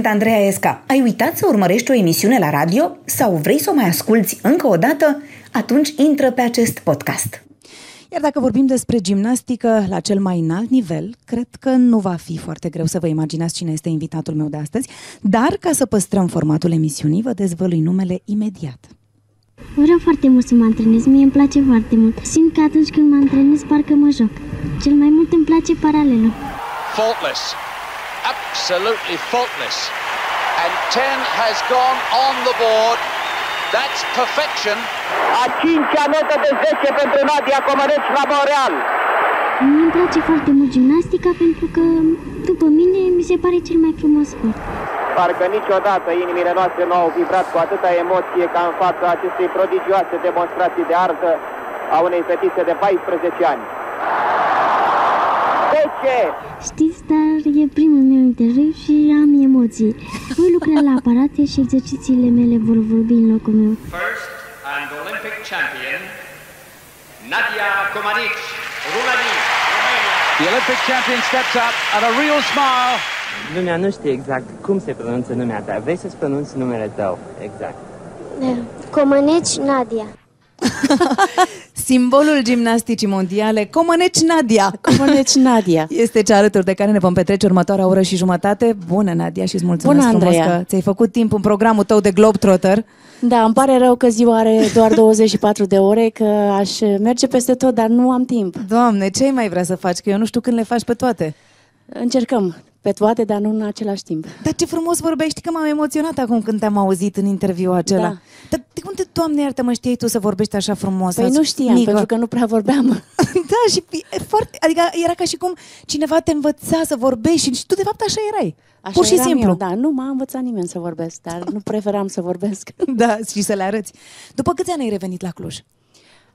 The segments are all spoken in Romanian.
Sunt Andreea Esca. Ai uitat să urmărești o emisiune la radio sau vrei să o mai asculți încă o dată? Atunci intră pe acest podcast. Iar dacă vorbim despre gimnastică la cel mai înalt nivel, cred că nu va fi foarte greu să vă imaginați cine este invitatul meu de astăzi, dar ca să păstrăm formatul emisiunii, vă dezvălui numele imediat. Vreau foarte mult să mă antrenez, mie îmi place foarte mult. Simt că atunci când mă antrenez, parcă mă joc. Cel mai mult îmi place paralelul. Faultless. Absolutely faultless. And 10 has gone on the board. That's perfection. A cincea notă de 10 pentru Nadia Comăneci la Montreal. Mie îmi place foarte mult gimnastica pentru că, după mine, mi se pare cel mai frumos sport. Parcă niciodată inimile noastre nu au vibrat cu atâta emoție ca în fața acestei prodigioase demonstrații de artă a unei fetițe de 14 ani. 10! Știți, dar e primul meu interviu și am emoții. Voi lucra la aparate și exercițiile mele vor vorbi în locul meu. First and Olympic champion, Nadia Comaneci, Romania. The Olympic champion steps up and a real smile. Lumea nu știe exact cum se pronunță numea ta. Vrei să-ți pronunți numele tău, exact. Comăneci Nadia. Simbolul gimnasticii mondiale, Comăneci Nadia. Comăneci Nadia. Este cea alături de care ne vom petrece următoarea oră și jumătate. Bună, Nadia, și îți mulțumesc Bună, frumos Andreea. că ți-ai făcut timp în programul tău de Globetrotter. Da, îmi pare rău că ziua are doar 24 de ore, că aș merge peste tot, dar nu am timp. Doamne, ce ai mai vrea să faci? Că eu nu știu când le faci pe toate. Încercăm pe toate, dar nu în același timp. Dar ce frumos vorbești, Știi că m-am emoționat acum când te-am auzit în interviul acela. Da. Dar de unde, Doamne iartă, mă știai tu să vorbești așa frumos? Păi azi, nu știam, mică? pentru că nu prea vorbeam. da, și e foarte, adică era ca și cum cineva te învăța să vorbești și tu de fapt așa erai. Așa Pur și eram simplu. Eu, da, nu m-a învățat nimeni să vorbesc, dar nu preferam să vorbesc. da, și să le arăți. După câți ani ai revenit la Cluj?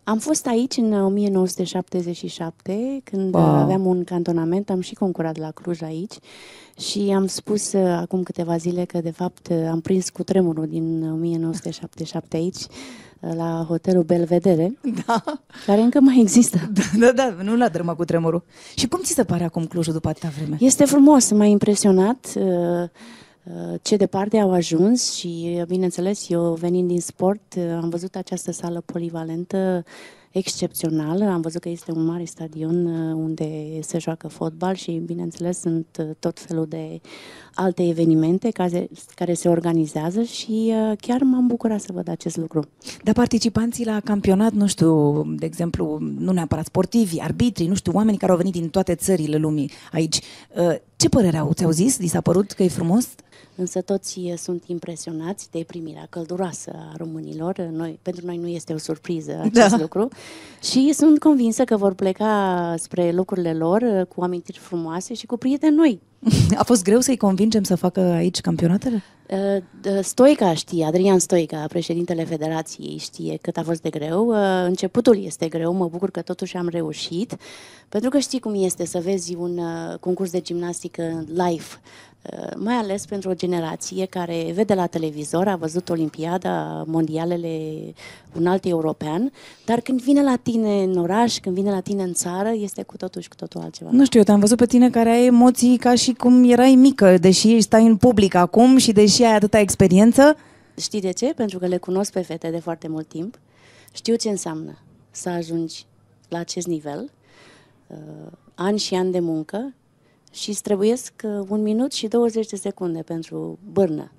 Am fost aici în 1977, când Wow. wow. aveam un cantonament, am și concurat la Cluj aici și am spus uh, acum câteva zile că de fapt uh, am prins cu tremurul din 1977 aici, uh, la hotelul Belvedere, Da. care încă mai există. da, da, nu la drăma cu tremurul. Și cum ți se pare acum Clujul după atâta vreme? Este frumos, m-a impresionat uh, uh, ce departe au ajuns și, uh, bineînțeles, eu venind din sport, uh, am văzut această sală polivalentă excepțională, am văzut că este un mare stadion uh, unde se joacă fotbal și, bineînțeles, sunt uh, tot felul de alte evenimente care, care se organizează și uh, chiar m-am bucurat să văd acest lucru. Dar participanții la campionat, nu știu, de exemplu, nu neapărat sportivi, arbitrii, nu știu, oamenii care au venit din toate țările lumii aici, uh, ce părere au? Ți-au zis? Li s-a părut că e frumos? Însă toți eh, sunt impresionați de primirea călduroasă a românilor. Noi, pentru noi nu este o surpriză acest Da. lucru. Și sunt convinsă că vor pleca spre locurile lor eh, cu amintiri frumoase și cu prieteni noi. A fost greu să-i convingem să facă aici campionatele? Eh, d- Stoica știe, Adrian Stoica, președintele Federației, știe cât a fost de greu. Eh, Începutul este greu, mă bucur că totuși am reușit, pentru că știi cum este să vezi un eh, concurs de gimnastică live, eh, mai ales pentru o generație care vede la televizor, a văzut Olimpiada, mondialele, un alt european, dar când vine la tine în oraș, când vine la tine în țară, este cu totul și cu totul altceva. Nu știu, eu te-am văzut pe tine care ai emoții ca și cum erai mică, deși stai în public acum și deși ai atâta experiență. Știi de ce? Pentru că le cunosc pe fete de foarte mult timp. Știu ce înseamnă să ajungi la acest nivel, uh, ani și ani de muncă și îți trebuiesc uh, un minut și 20 de secunde pentru bârnă.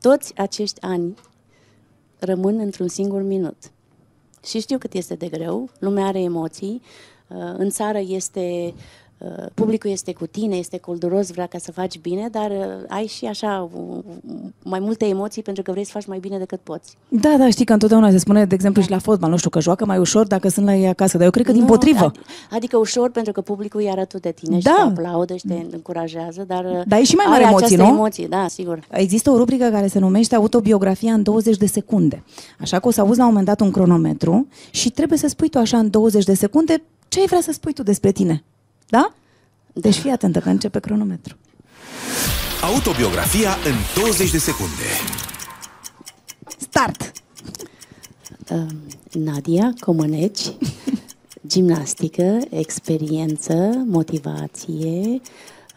Toți acești ani rămân într-un singur minut. Și știu cât este de greu, lumea are emoții, uh, în țară este, uh, publicul este cu tine, este colduros, vrea ca să faci bine, dar uh, ai și așa uh, mai multe emoții pentru că vrei să faci mai bine decât poți. Da, da, știi că întotdeauna se spune, de exemplu, și la fotbal, nu știu, că joacă mai ușor dacă sunt la ei acasă, dar eu cred că din Nu, potrivă. ad- Adică ușor pentru că publicul e arătul de tine și Da. te aplaudă și te încurajează, dar uh, Dar ai și mai are mari emoții, această nu? emoții, da, sigur. Există o rubrică care se numește Autobiografia în 20 de secunde. Așa că o să auzi la un moment dat un cronometru și trebuie să spui tu așa în 20 de secunde ce ai vrea să spui tu despre tine. Da? Deci fii atentă că începe cronometru. Autobiografia în 20 de secunde. Start! Uh, Nadia Comăneci, gimnastică, experiență, motivație,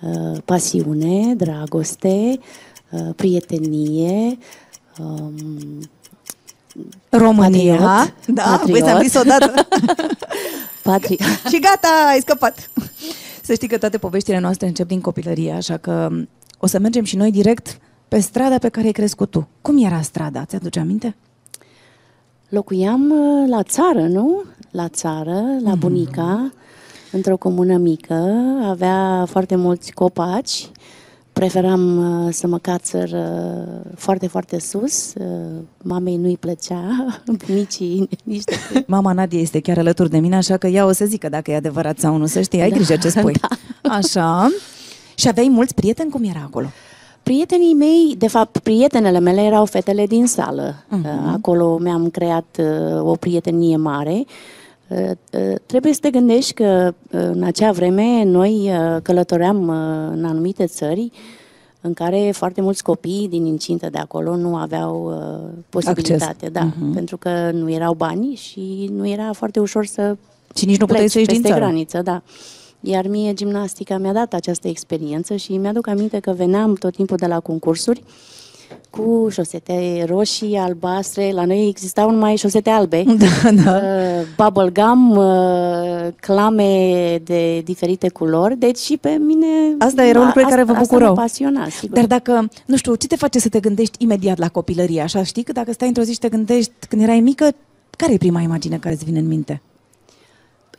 uh, pasiune, dragoste, uh, prietenie, um, România, Patriot. da, Patriot. voi s-am zis odată. patri... și gata, ai scăpat. Să știi că toate poveștile noastre încep din copilărie, așa că o să mergem și noi direct pe strada pe care ai crescut tu. Cum era strada? Ți-aduce aminte? Locuiam uh, la țară, nu? La țară, la bunica, într-o comună mică, avea foarte mulți copaci. Preferam uh, să mă cațăr uh, foarte, foarte sus. Uh, mamei nu-i plăcea, bunicii nici de cum. Mama Nadia este chiar alături de mine, așa că ea o să zică dacă e adevărat sau nu, să știi, ai Da, grijă ce spui. da. Așa. Și aveai mulți prieteni? Cum era acolo? Prietenii mei, de fapt, prietenele mele erau fetele din sală. Uh-huh. Acolo mi-am creat uh, o prietenie mare. Uh, uh, trebuie să te gândești că uh, în acea vreme noi uh, călătoream uh, în anumite țări în care foarte mulți copii din incintă de acolo nu aveau uh, posibilitate, da, Mhm. pentru că nu erau bani și nu era foarte ușor să Și nici nu puteai pleci să ieși din peste țară. graniță, da. Iar mie gimnastica mi-a dat această experiență și mi-aduc aminte că veneam tot timpul de la concursuri cu șosete roșii, albastre, la noi existau numai șosete albe, Da, da. uh, bubble gum, uh, clame de diferite culori, deci și pe mine... Asta erau a- lucruri care vă asta bucurau. mă pasiona, sigur. Dar dacă, nu știu, ce te face să te gândești imediat la copilărie? Așa știi că dacă stai într-o zi și te gândești când erai mică, care e prima imagine care îți vine în minte?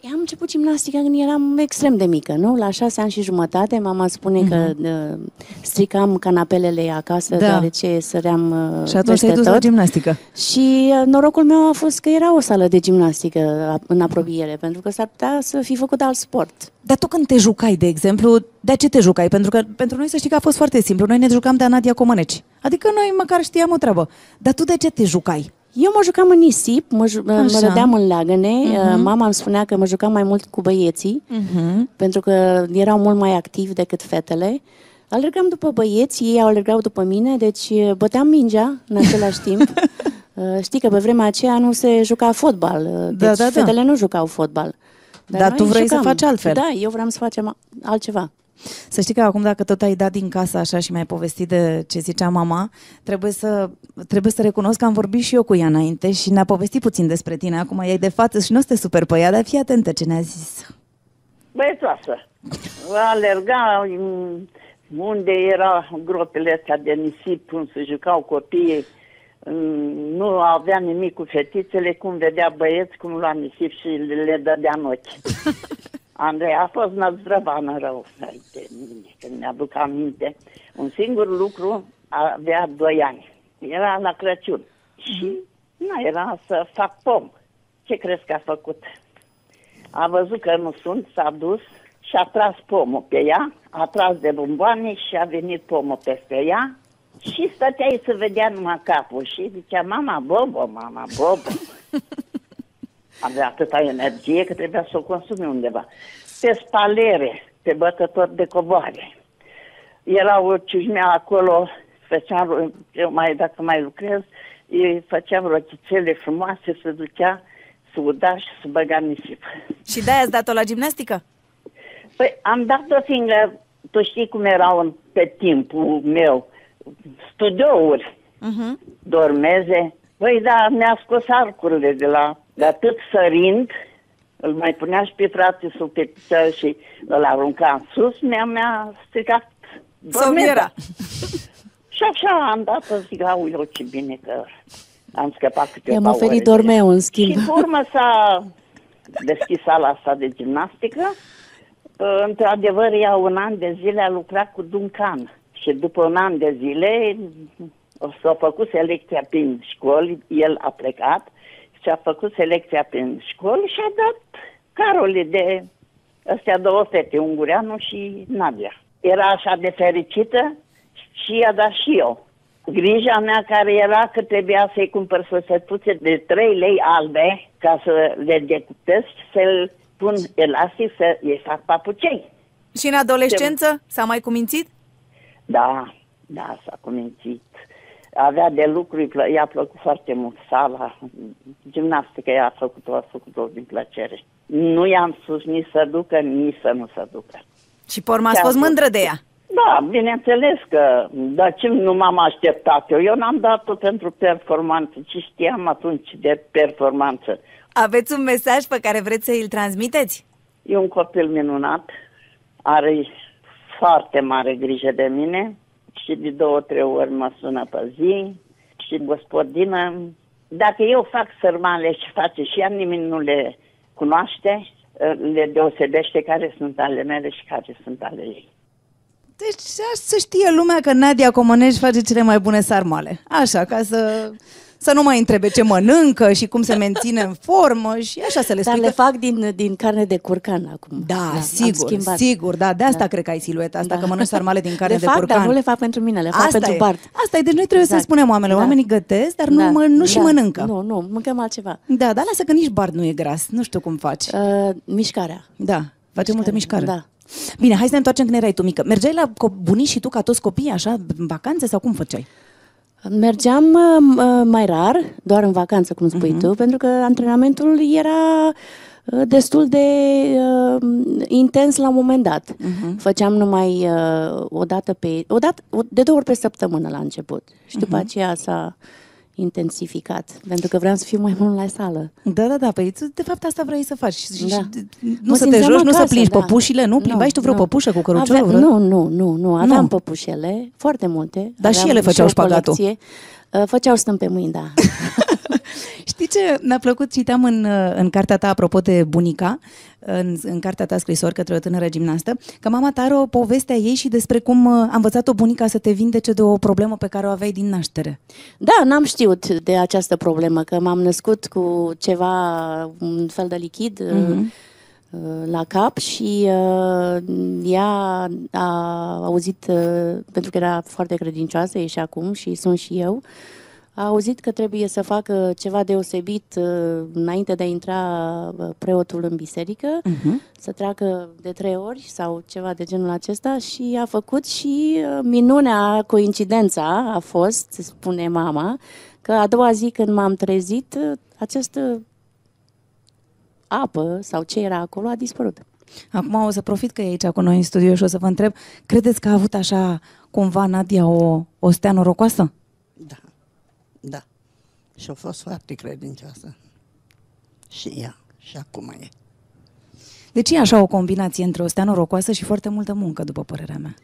Păi Am început gimnastica când eram extrem de mică, nu? La șase ani și jumătate, mama spune că uh, stricam canapelele acasă, Mhm. Da. deoarece săream uh, Și atunci peste te-ai dus tot. la gimnastică. Și uh, norocul meu a fost că era o sală de gimnastică a- în apropiere, pentru că s-ar putea să fi făcut alt sport. Dar tu când te jucai, de exemplu, de ce te jucai? Pentru că pentru noi să știi că a fost foarte simplu. Noi ne jucam de Nadia Comăneci. Adică noi măcar știam o treabă. Dar tu de ce te jucai? Eu mă jucam în nisip, mă, ju- mă Așa. dădeam în leagăne. Mhm. Uh, Mama îmi spunea că mă jucam mai mult cu băieții, Mhm. pentru că erau mult mai activi decât fetele. Alergam după băieți, ei alergau după mine, deci uh, băteam mingea în același timp. Uh, Știi că pe vremea aceea nu se juca fotbal, uh, deci Da, da, da. fetele nu jucau fotbal. Dar noi tu vrei să jucam. faci altfel. Da, eu vreau să facem altceva. Să știi că acum dacă tot ai dat din casă așa și mi-ai povestit de ce zicea mama, trebuie să, trebuie să recunosc că am vorbit și eu cu ea înainte și ne-a povestit puțin despre tine. Acum ei de față și nu o să te super pe ea, dar fii atentă ce ne-a zis. Băiețoasă. Alerga în- unde era gropile astea de nisip, unde se jucau copiii. Mm, Nu avea nimic cu fetițele, cum vedea băieți, cum lua nisip și le dădea în ochi. Andrei a fost năzdrăvană rău hai, de mine, când mi-aduc aminte. Un singur lucru avea doi ani. Era la Crăciun. Și nu era să fac pom. Ce crezi că a făcut? A văzut că nu sunt, s-a dus și a tras pomul pe ea, a tras de bomboane și a venit pomul peste ea și stăteai să vedea numai capul și zicea, mama Bobo, mama Bobo. Avea atâta energie că trebuia să o consume undeva. Pe spalere, pe bătător de coboare. Era o ciușmea acolo, făceam, eu mai, dacă mai lucrez, îi făceam rochițele frumoase, se ducea, să uda și să băga în nisip. Și de-aia ați dat-o la gimnastică? Păi am dat-o fiindcă tu știi cum erau în- pe timpul meu, studiouri, Uh-huh. dormeze. Păi da, mi-a scos arcurile de la, de atât sărind, îl mai punea și pe frate sub pe picioare și îl arunca în sus, mi-a, mi-a stricat dormeza. Somniera. Și așa am dat-o, zic, au eu ce bine că am scăpat câteva I-am ore oferit de- dormeu, în schimb. Și pe urmă s-a deschis sala asta de gimnastică. Uh, Într-adevăr, ea un an de zile a lucrat cu Duncan. Și după un an de zile s-a făcut selecția prin școli, el a plecat și a făcut selecția prin școli și a dat Carole de astea două fete, Ungureanu și Nadia. Era așa de fericită și i-a dat și eu. Grija mea care era că trebuia să-i cumpăr săsetuțe de 3 lei albe ca să le decupez și să-l pun elastic să îi fac papucei. Și în adolescență s-a mai cumințit? Da, da, s-a cumințit. Avea de lucru, îi plă- i-a plăcut foarte mult sala, gimnastică i-a făcut-o, a făcut-o din plăcere. Nu i-am spus nici să ducă, nici să nu să ducă. Și pe urmă ați Ce-a fost fost? mândră de ea. Da, bineînțeles că, dar ce nu m-am așteptat eu? Eu n-am dat-o pentru performanță, ci știam atunci de performanță. Aveți un mesaj pe care vreți să îl transmiteți? E un copil minunat, are foarte mare grijă de mine și de două, trei ori mă sună pe zi și gospodină. Dacă eu fac sărmale și face și ea, nimeni nu le cunoaște, le deosebește care sunt ale mele și care sunt ale ei. Deci să știe lumea că Nadia Comăneș face cele mai bune sarmale. Așa, ca să să nu mai întrebe ce mănâncă și cum se menține în formă și așa să le Dar spui. le fac din, din carne de curcan acum. Da, am sigur, schimbat. sigur, da, de asta Da. cred că ai silueta asta, Da. că mănânci sarmale din carne le de fac, curcan. dar nu le fac pentru mine, le fac asta pentru e. Bart. Asta e, deci noi trebuie să Exact. spunem oamenilor, Da. oamenii gătesc, dar nu, Da, mă, nu și da. mănâncă. Nu, nu, mâncăm altceva. Da, dar lasă că nici Bart nu e gras, nu știu cum faci. Uh, mișcarea. Da, face multă mișcare. Da. Bine, hai să ne întoarcem când erai tu mică. Mergeai la co- bunici și tu ca toți copiii, așa, în vacanțe sau cum făceai? Mergeam uh, uh, mai rar, doar în vacanță, cum spui Mhm. tu, pentru că antrenamentul era uh, destul de uh, intens la un moment dat. Mhm. Făceam numai uh, o dată pe... O dată, o- de două ori pe săptămână la început. Și după Mhm. aceea s-a intensificat, pentru că vreau să fiu mai mult la sală. Da, da, da, păi tu, de fapt asta vrei să faci. Și, Da. și, nu Mă să te simțeam joci, nu să acasă, plimbi da. păpușile, nu? Plimbași tu vreo nu. păpușă cu căruciorul? Avea, vreo? nu, nu, nu, nu. Aveam Nu. păpușele, foarte multe. Dar și Aveam ele făceau o șpagatul. colecție. Uh, Făceau stâmp pe mâini, da. Știi ce mi-a plăcut? Citeam în, uh, în cartea ta, apropo de bunica, în, în cartea ta scrisori către o tânără gimnastă, că mama ta are o poveste a ei și despre cum uh, a învățat-o bunica să te vindece de o problemă pe care o aveai din naștere. Da, n-am știut de această problemă, că m-am născut cu ceva, un fel de lichid Mhm. uh, la cap și uh, ea a auzit, uh, pentru că era foarte credincioasă, e și acum și sunt și eu, a auzit că trebuie să facă ceva deosebit uh, înainte de a intra uh, preotul în biserică, Mhm. să treacă de trei ori sau ceva de genul acesta și a făcut și uh, minunea, coincidența a fost, spune mama, că a doua zi când m-am trezit, uh, această apă sau ce era acolo a dispărut. Acum o să profit că e aici cu noi în studio și o să vă întreb, credeți că a avut așa cumva Nadia o, o stea norocoasă? Da, da. Și a fost foarte credincioasă. Și ea, și acum e. Deci e așa o combinație între o stea norocoasă și foarte multă muncă, după părerea mea.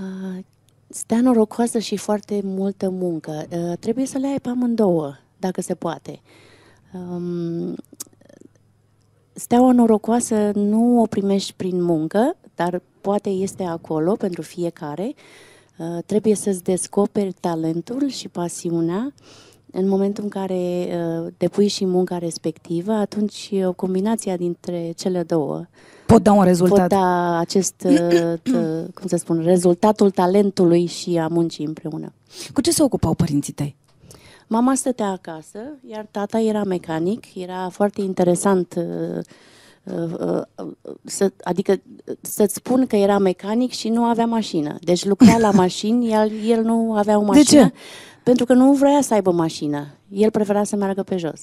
Uh, Stea norocoasă și foarte multă muncă. Uh, Trebuie să le ai pe amândouă, dacă se poate. Um, Steaua norocoasă nu o primești prin muncă, dar poate este acolo pentru fiecare. Uh, Trebuie să-ți descoperi talentul și pasiunea. În momentul în care uh, depui și munca respectivă, atunci e o combinație dintre cele două Pot da un rezultat. pot da acest, uh, t- cum să spun, rezultatul talentului și a muncii împreună. Cu ce se ocupau părinții tăi? Mama stătea acasă, iar tata era mecanic, era foarte interesant uh, uh, uh, să, adică uh, să-ți spun că era mecanic și nu avea mașină. Deci lucra la mașini, el, el nu avea o De mașină. ce? Pentru că nu vrea să aibă mașină. El prefera să meargă pe jos.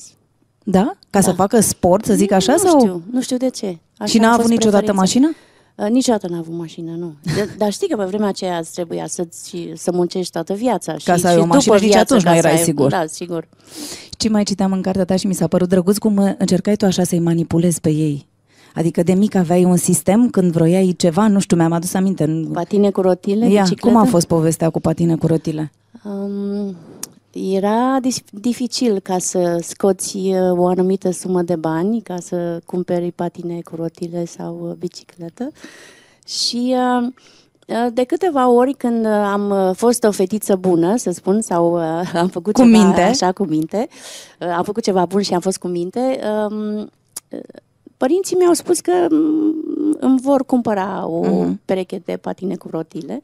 Da? Ca să facă sport, să zic așa? nu sau? știu, nu știu de ce. Așa Și n-a a avut fost niciodată preferința. mașină? Uh, niciodată n-a avut mașină, nu. De, dar știi că pe vremea aceea îți trebuia să, să muncești toată viața. Și, Ca să ai și o mașină după și nici viață, atunci ca nu să erai ai- sigur. Da, sigur. Ce mai citeam în cartea ta și mi s-a părut drăguț cum uh, încercai tu așa să-i manipulezi pe ei. Adică de mic aveai un sistem când vroiai ceva, nu știu, mi-am adus aminte. Patine cu rotile, Ia, bicicletă? cum a fost povestea cu patine cu rotile? Um, era dis- dificil ca să scoți uh, o anumită sumă de bani ca să cumperi patine cu rotile sau uh, bicicletă. Și uh, uh, de câteva ori când uh, am uh, fost o fetiță bună, să spun, sau uh, am făcut Cu ceva minte. așa cu minte, uh, am făcut ceva bun și am fost cu minte, um, uh, părinții mi-au spus că mm, îmi vor cumpăra o Mhm. pereche de patine cu rotile.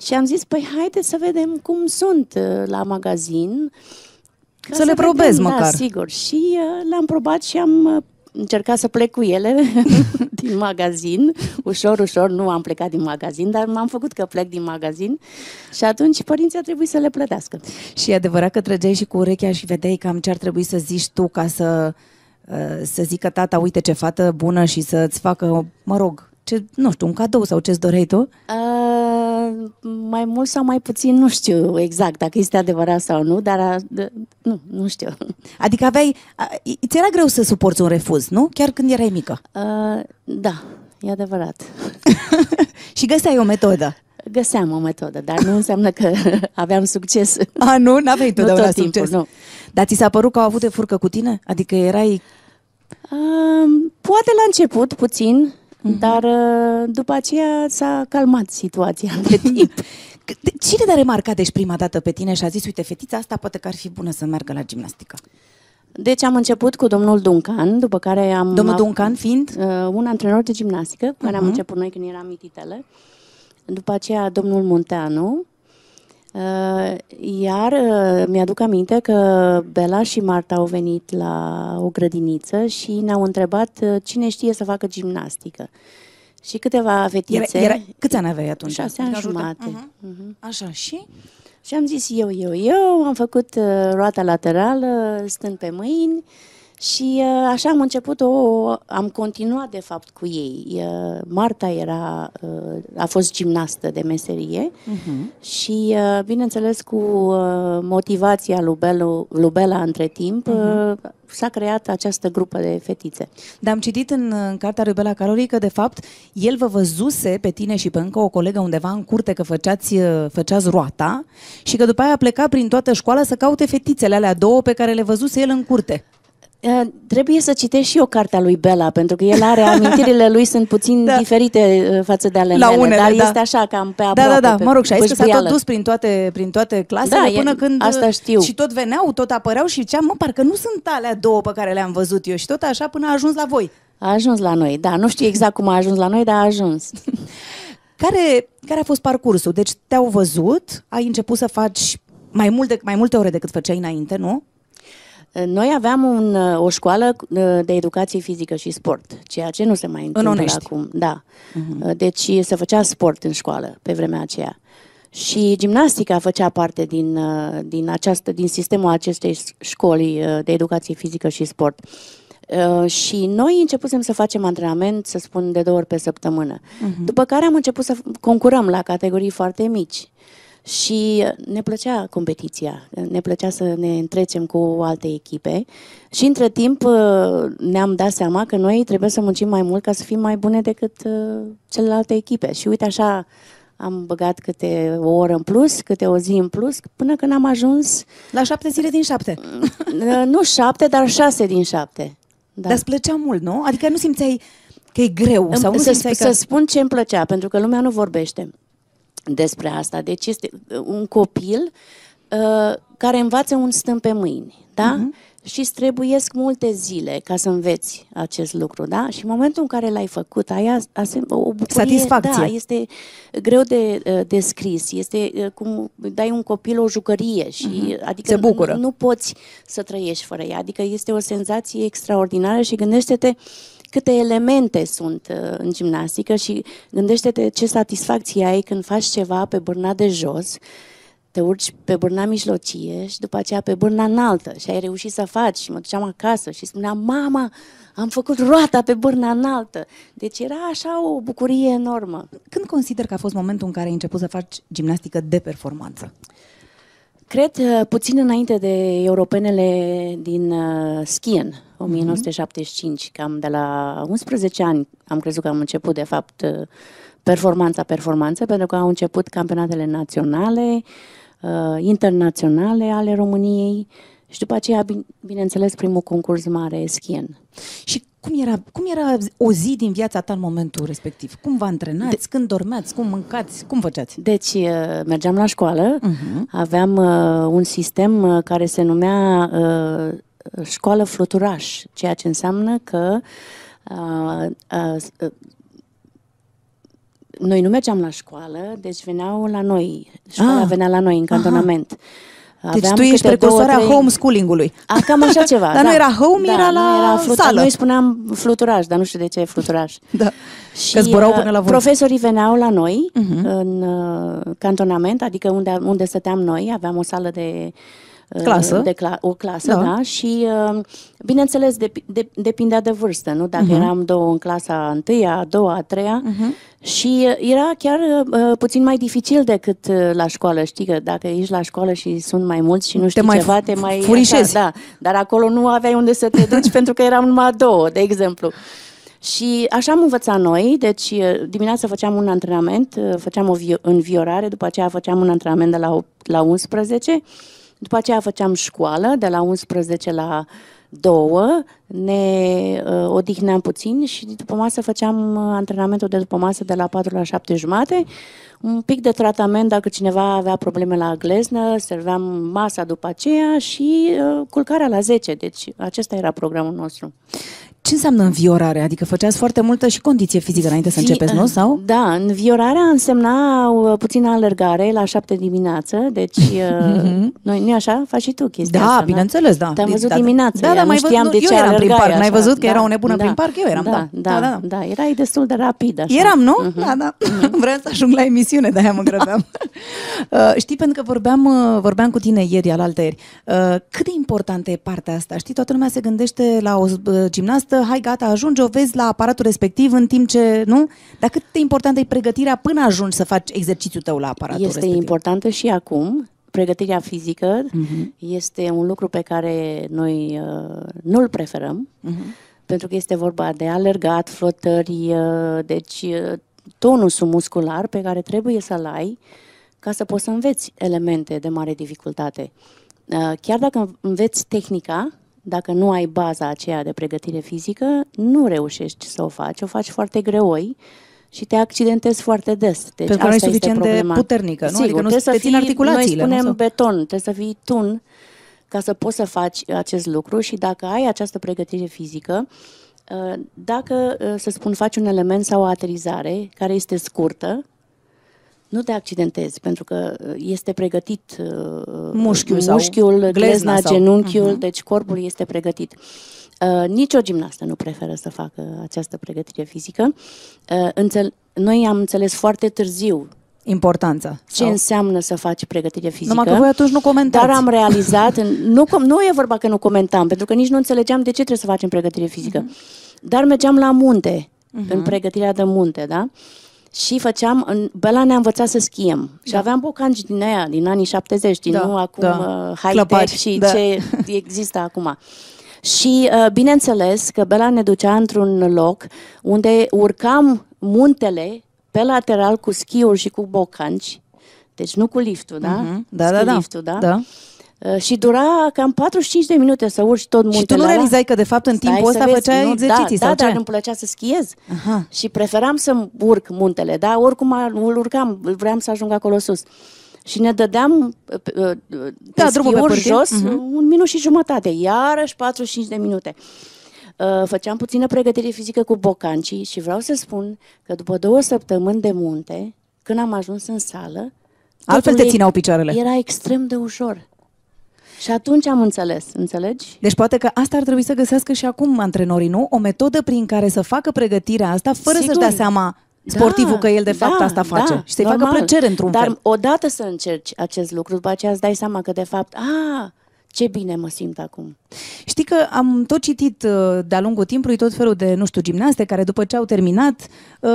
Și am zis, păi haideți să vedem cum sunt uh, la magazin. ca Să le probezi vedem, măcar. Da, sigur. Și uh, le-am probat și am uh, încercat să plec cu ele din magazin. Ușor, ușor, nu am plecat din magazin, dar m-am făcut că plec din magazin. Și atunci părinții a trebuit să le plătească. Și e adevărat că trăgeai și cu urechea și vedeai cam ce ar trebui să zici tu ca să, uh, să zică tata, uite ce fată bună și să-ți facă, mă rog, ce, nu știu, un cadou sau ce-ți doreai tu? Uh, mai mult sau mai puțin, nu știu exact dacă este adevărat sau nu, dar a, de, nu, nu știu. Adică aveai, a, ți era greu să suporți un refuz, nu? Chiar când erai mică. Uh, da, e adevărat. Și găseai o metodă. Găseam o metodă, dar nu înseamnă că aveam succes. A, nu? N-aveai nu totdeauna tot timpul, succes. nu. Dar ți s-a părut că au avut de furcă cu tine? Adică erai... Uh, poate la început puțin, uh-huh. dar uh, după aceea s-a calmat situația de timp. De- Cine te-a remarcat deci prima dată pe tine și a zis, uite, fetița asta poate că ar fi bună să meargă la gimnastică? Deci am început cu domnul Duncan, după care am... Domnul Duncan fiind? Uh, un antrenor de gimnastică, cu care am Mhm. început noi când eram mititele. După aceea domnul Munteanu. Uh, iar uh, mi-aduc aminte că Bela și Marta au venit la o grădiniță și ne-au întrebat uh, cine știe să facă gimnastică. Și câteva fetițe... Era, era, câți ani aveai atunci? Șase ani Adică ajută? jumate. Mhm. Așa, și? Și am zis eu, eu, eu, am făcut uh, roata laterală, stând pe mâini și uh, așa am început o, am continuat de fapt cu ei. Uh, Marta era, uh, a fost gimnastă de meserie Mhm. și uh, bineînțeles cu uh, motivația lui, Belu, lui Bela între timp uh, s-a creat această grupă de fetițe. Dar am citit în, în cartea lui Bela Caroli că, de fapt, el vă văzuse pe tine și pe încă o colegă undeva în curte că făceați, uh, făceați roata și că după aia pleca prin toată școala să caute fetițele alea două pe care le văzuse el în curte. Uh, Trebuie să citești și eu cartea lui Bela, pentru că el are amintirile lui sunt puțin Da. diferite uh, față de ale La mele, unele, dar da. este așa cam pe Da, aproape. da, da, pe mă rog, și aici că s-a tot pâșbială. dus prin toate, prin toate clasele Da, e- până când... asta știu. Și tot veneau, tot apăreau și ziceam, mă, parcă nu sunt alea două pe care le-am văzut eu și tot așa până a ajuns la voi. A ajuns la noi, da, nu știu exact cum a ajuns la noi, dar a ajuns. Care, care a fost parcursul? Deci te-au văzut, ai început să faci mai, multe, mai multe ore decât făceai înainte, nu? Noi aveam un, uh, o școală uh, de educație fizică și sport, ceea ce nu se mai întâmplă Onești. acum. Da. Uh, Deci se făcea sport în școală pe vremea aceea. Și gimnastica făcea parte din, uh, din, această, din sistemul acestei școli uh, de educație fizică și sport. Uh, și noi începusem să facem antrenament, să spun, de două ori pe săptămână. După care am început să concurăm la categorii foarte mici. Și ne plăcea competiția, ne plăcea să ne întrecem cu alte echipe și între timp uh, ne-am dat seama că noi trebuie să muncim mai mult ca să fim mai bune decât uh, celelalte echipe. Și uite așa am băgat câte o oră în plus, câte o zi în plus, până când am ajuns... La șapte zile din șapte. Uh, Nu șapte, dar șase din șapte. Da. Dar îți plăcea mult, nu? Adică nu simțeai că e greu sau nu să, simțeai să că... spun ce îmi plăcea, pentru că lumea nu vorbește despre asta. Deci este uh, un copil uh, care învață un stâmp pe mâini, da? Mhm. Uh-huh. Și îți trebuiesc multe zile ca să înveți acest lucru, da? Și în momentul în care l-ai făcut, ai as- ase- o bucurie, Satisfacție. Da, este greu de uh, descris, este uh, cum dai un copil o jucărie și uh-huh. adică Mhm. Se bucură. Nu, nu poți să trăiești fără ea, adică este o senzație extraordinară și gândește-te câte elemente sunt uh, în gimnastică și gândește-te ce satisfacție ai când faci ceva pe bârna de jos, te urci pe bârna mijlocie și după aceea pe bârna înaltă și ai reușit să faci și mă duceam acasă și spuneam, mama, am făcut roata pe bârna înaltă. Deci era așa o bucurie enormă. Când consider că a fost momentul în care ai început să faci gimnastică de performanță? Cred uh, puțin înainte de europenele din uh, Skien, 1975, cam de la 11 ani am crezut că am început de fapt uh, performanța performanță, pentru că au început campionatele naționale, uh, internaționale ale României și după aceea, bin- bineînțeles, primul concurs mare, Skien. Și cum era, cum era o zi din viața ta în momentul respectiv? Cum vă antrenați? De... Când dormeați? Cum mâncați? Cum făceați? Deci uh, mergeam la școală, Uh-huh. aveam uh, un sistem uh, care se numea uh, școală fluturaș, ceea ce înseamnă că uh, uh, uh, noi nu mergeam la școală, deci veneau la noi. Școala Ah. venea la noi în cantonament. Deci tu ești câte precursoarea două, trei- homeschooling-ului. A, cam așa ceva. Dar da. nu era home, da, era la nu era flutura- sală. Noi spuneam fluturaj, dar nu știu de ce e fluturaj. Da. Și Că zburau uh, până la voi. profesorii veneau la noi Mhm. în uh, cantonament, adică unde, unde stăteam noi, aveam o sală de uh, Clasă. De cla- o clasă, Da. da, da și uh, bineînțeles de, de, depindea de vârstă, nu? Dacă Mhm. eram două în clasa a întâia, a doua, a treia Mhm. și uh, era chiar uh, puțin mai dificil decât uh, la școală, știi că dacă ești la școală și sunt mai mulți și nu știi mai ceva, fu- te mai... furișezi. Așa, da, dar acolo nu aveai unde să te duci pentru că eram numai două, de exemplu. Și așa am învățat noi, deci eh, dimineața făceam un antrenament, eh, făceam o vi- înviorare, după aceea făceam un antrenament de la, opt- la 11, după aceea făceam școală de la 11 la 2, ne uh, odihneam puțin și după masă făceam uh, antrenamentul de după masă de la 4 la 7 jumate, un pic de tratament dacă cineva avea probleme la gleznă, serveam masa după aceea și uh, culcarea la 10, deci acesta era programul nostru. Ce înseamnă înviorare? Adică făceați foarte multă și condiție fizică înainte să Vi- începeți, nu? Sau? Da, înviorarea însemna uh, puțină alergare la șapte dimineață, deci uh, noi, nu așa? Faci și tu chestia Da, asta, nu? bineînțeles, da. Te-am văzut Da, dimineața, da, da, ea, mai nu văd- știam nu, de eu ce eram prin alergai parc, n-ai așa. văzut că era o nebună prin parc? Eu eram, da. Da, Da, da, da. da, erai destul de rapid așa. Eram, nu? Mhm. Da, da. Vreau să ajung la emisiune, de-aia mă grăbeam. uh, știi, pentru că vorbeam, uh, vorbeam cu tine ieri, alaltăieri, uh, cât de importantă e partea asta? Știi, toată lumea se gândește la o uh, gimnastă, hai gata, ajungi, o vezi la aparatul respectiv în timp ce, nu? Dar cât de importantă e pregătirea până ajungi să faci exercițiul tău la aparatul Este respectiv? importantă și acum. Pregătirea fizică Mhm. este un lucru pe care noi uh, nu-l preferăm, Mhm. pentru că este vorba de alergat, flotări, uh, deci uh, tonusul muscular pe care trebuie să-l ai ca să poți să înveți elemente de mare dificultate. Uh, Chiar dacă înveți tehnica, dacă nu ai baza aceea de pregătire fizică, nu reușești să o faci, o faci foarte greoi și te accidentezi foarte des. Deci Pentru că nu asta ești este suficient de problema. puternică, nu? Sigur, Adică nu trebuie să te țin fii, articulațiile, Noi nu? spunem Sau- beton, trebuie să fii tun ca să poți să faci acest lucru și dacă ai această pregătire fizică, uh, dacă, uh, să spun, faci un element sau o aterizare care este scurtă, nu te accidentezi, pentru că uh, este pregătit uh, Mușchiul sau mușchiul glezna glezna, sau- genunchiul, Mhm. deci corpul este pregătit. Uh, nici o gimnastă nu preferă să facă această pregătire fizică. Uh, înțel- noi am înțeles foarte târziu Importanța. ce Sau- înseamnă să faci pregătire fizică. Numai că voi atunci nu comentați. Dar am realizat, nu, com- nu e vorba că nu comentam, pentru că nici nu înțelegeam de ce trebuie să facem pregătire fizică. Mhm. Dar mergeam la munte, în pregătirea de munte, da? Și făceam, în, Bela ne-a învățat să schiem. Și aveam bocanci din aia, din anii 70, din Da, nu acum da. uh, high-tech Clăpari, și da. ce există acum. Și uh, bineînțeles că Bela ne ducea într-un loc unde urcam muntele pe lateral cu schiuri și cu bocanci, deci nu cu liftul, da? Mhm. Da, da, da. Liftul, da? Da. Uh, Și dura cam 45 de minute să urci tot muntele Și tu nu ăla. realizai că de fapt în Stai timpul să ăsta vezi, făceai nu, exerciții da, sau da, ce? dar îmi plăcea să schiez. Aha. Și preferam să urc muntele, da? Oricum a- îl urcam, vreau să ajung acolo sus. Și ne dădeam uh, pe, uh, Da, pe drumul pe schiuri pârtie. jos Mhm. un minut și jumătate, iarăși 45 de minute. Uh, făceam puțină pregătire fizică cu bocancii și vreau să spun că după două săptămâni de munte, când am ajuns în sală, Altfel totul te țineau picioarele. Era extrem de ușor. Și atunci am înțeles, înțelegi? Deci poate că asta ar trebui să găsească și acum antrenorii, nu? O metodă prin care să facă pregătirea asta fără să-și Sigur. dea seama sportivul Da, că el de fapt da, asta face da, și să-i facă normal. plăcere într-un Dar fel. odată să încerci acest lucru, după aceea îți dai seama că de fapt, a, ce bine mă simt acum. Știi că am tot citit uh, de-a lungul timpului tot felul de, nu știu, gimnaste care după ce au terminat uh,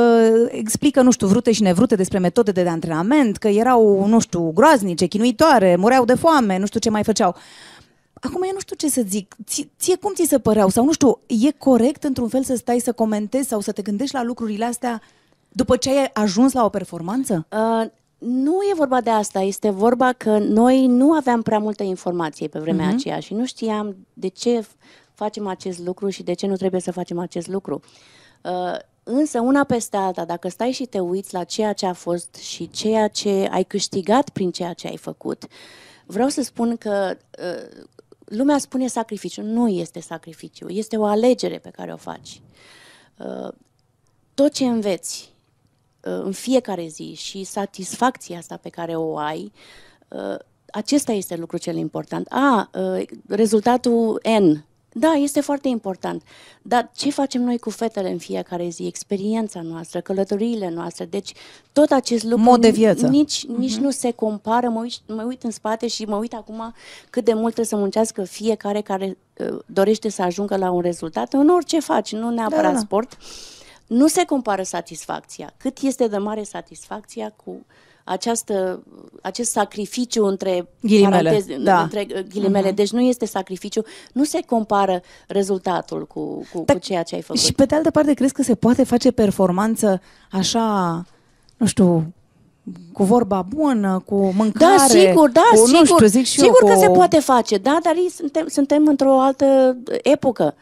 explică, nu știu, vrute și nevrute despre metode de antrenament, că erau, nu știu, groaznice, chinuitoare, mureau de foame, nu știu ce mai făceau. Acum eu nu știu ce să zic. Ție, ție cum ți se păreau? Sau nu știu, e corect într-un fel să stai să comentezi sau să te gândești la lucrurile astea după ce ai ajuns la o performanță? Uh, nu e vorba de asta, este vorba că noi nu aveam prea multă informație pe vremea Mhm. aceea și nu știam de ce facem acest lucru și de ce nu trebuie să facem acest lucru. Uh, însă, una peste alta, dacă stai și te uiți la ceea ce a fost și ceea ce ai câștigat prin ceea ce ai făcut, vreau să spun că uh, lumea spune sacrificiu. Nu este sacrificiu, este o alegere pe care o faci. Uh, tot ce înveți uh, în fiecare zi și satisfacția asta pe care o ai, uh, acesta este lucru cel important. A, uh, rezultatul N, Da, este foarte important. Dar ce facem noi cu fetele în fiecare zi? Experiența noastră, călătoriile noastre. Deci tot acest lucru Mod de viață. nici, nici nu se compară. Mă uit, mă uit în spate și mă uit acum cât de mult trebuie să muncească fiecare care uh, dorește să ajungă la un rezultat în orice faci, nu neapărat Da, da. sport. Nu se compară satisfacția. Cât este de mare satisfacția cu această, acest sacrificiu între Ghilimele, paranteze, da. între uh, ghilimele. Deci nu este sacrificiu, nu se compară rezultatul cu, cu, cu ceea ce ai făcut. Și pe de altă parte, crezi că se poate face performanță așa, nu știu, cu vorba bună, cu mâncare? Da, sigur, da, cu, sigur. Nu știu, zic și sigur eu, că cu... se poate face, da, dar ei suntem, suntem într-o altă epocă.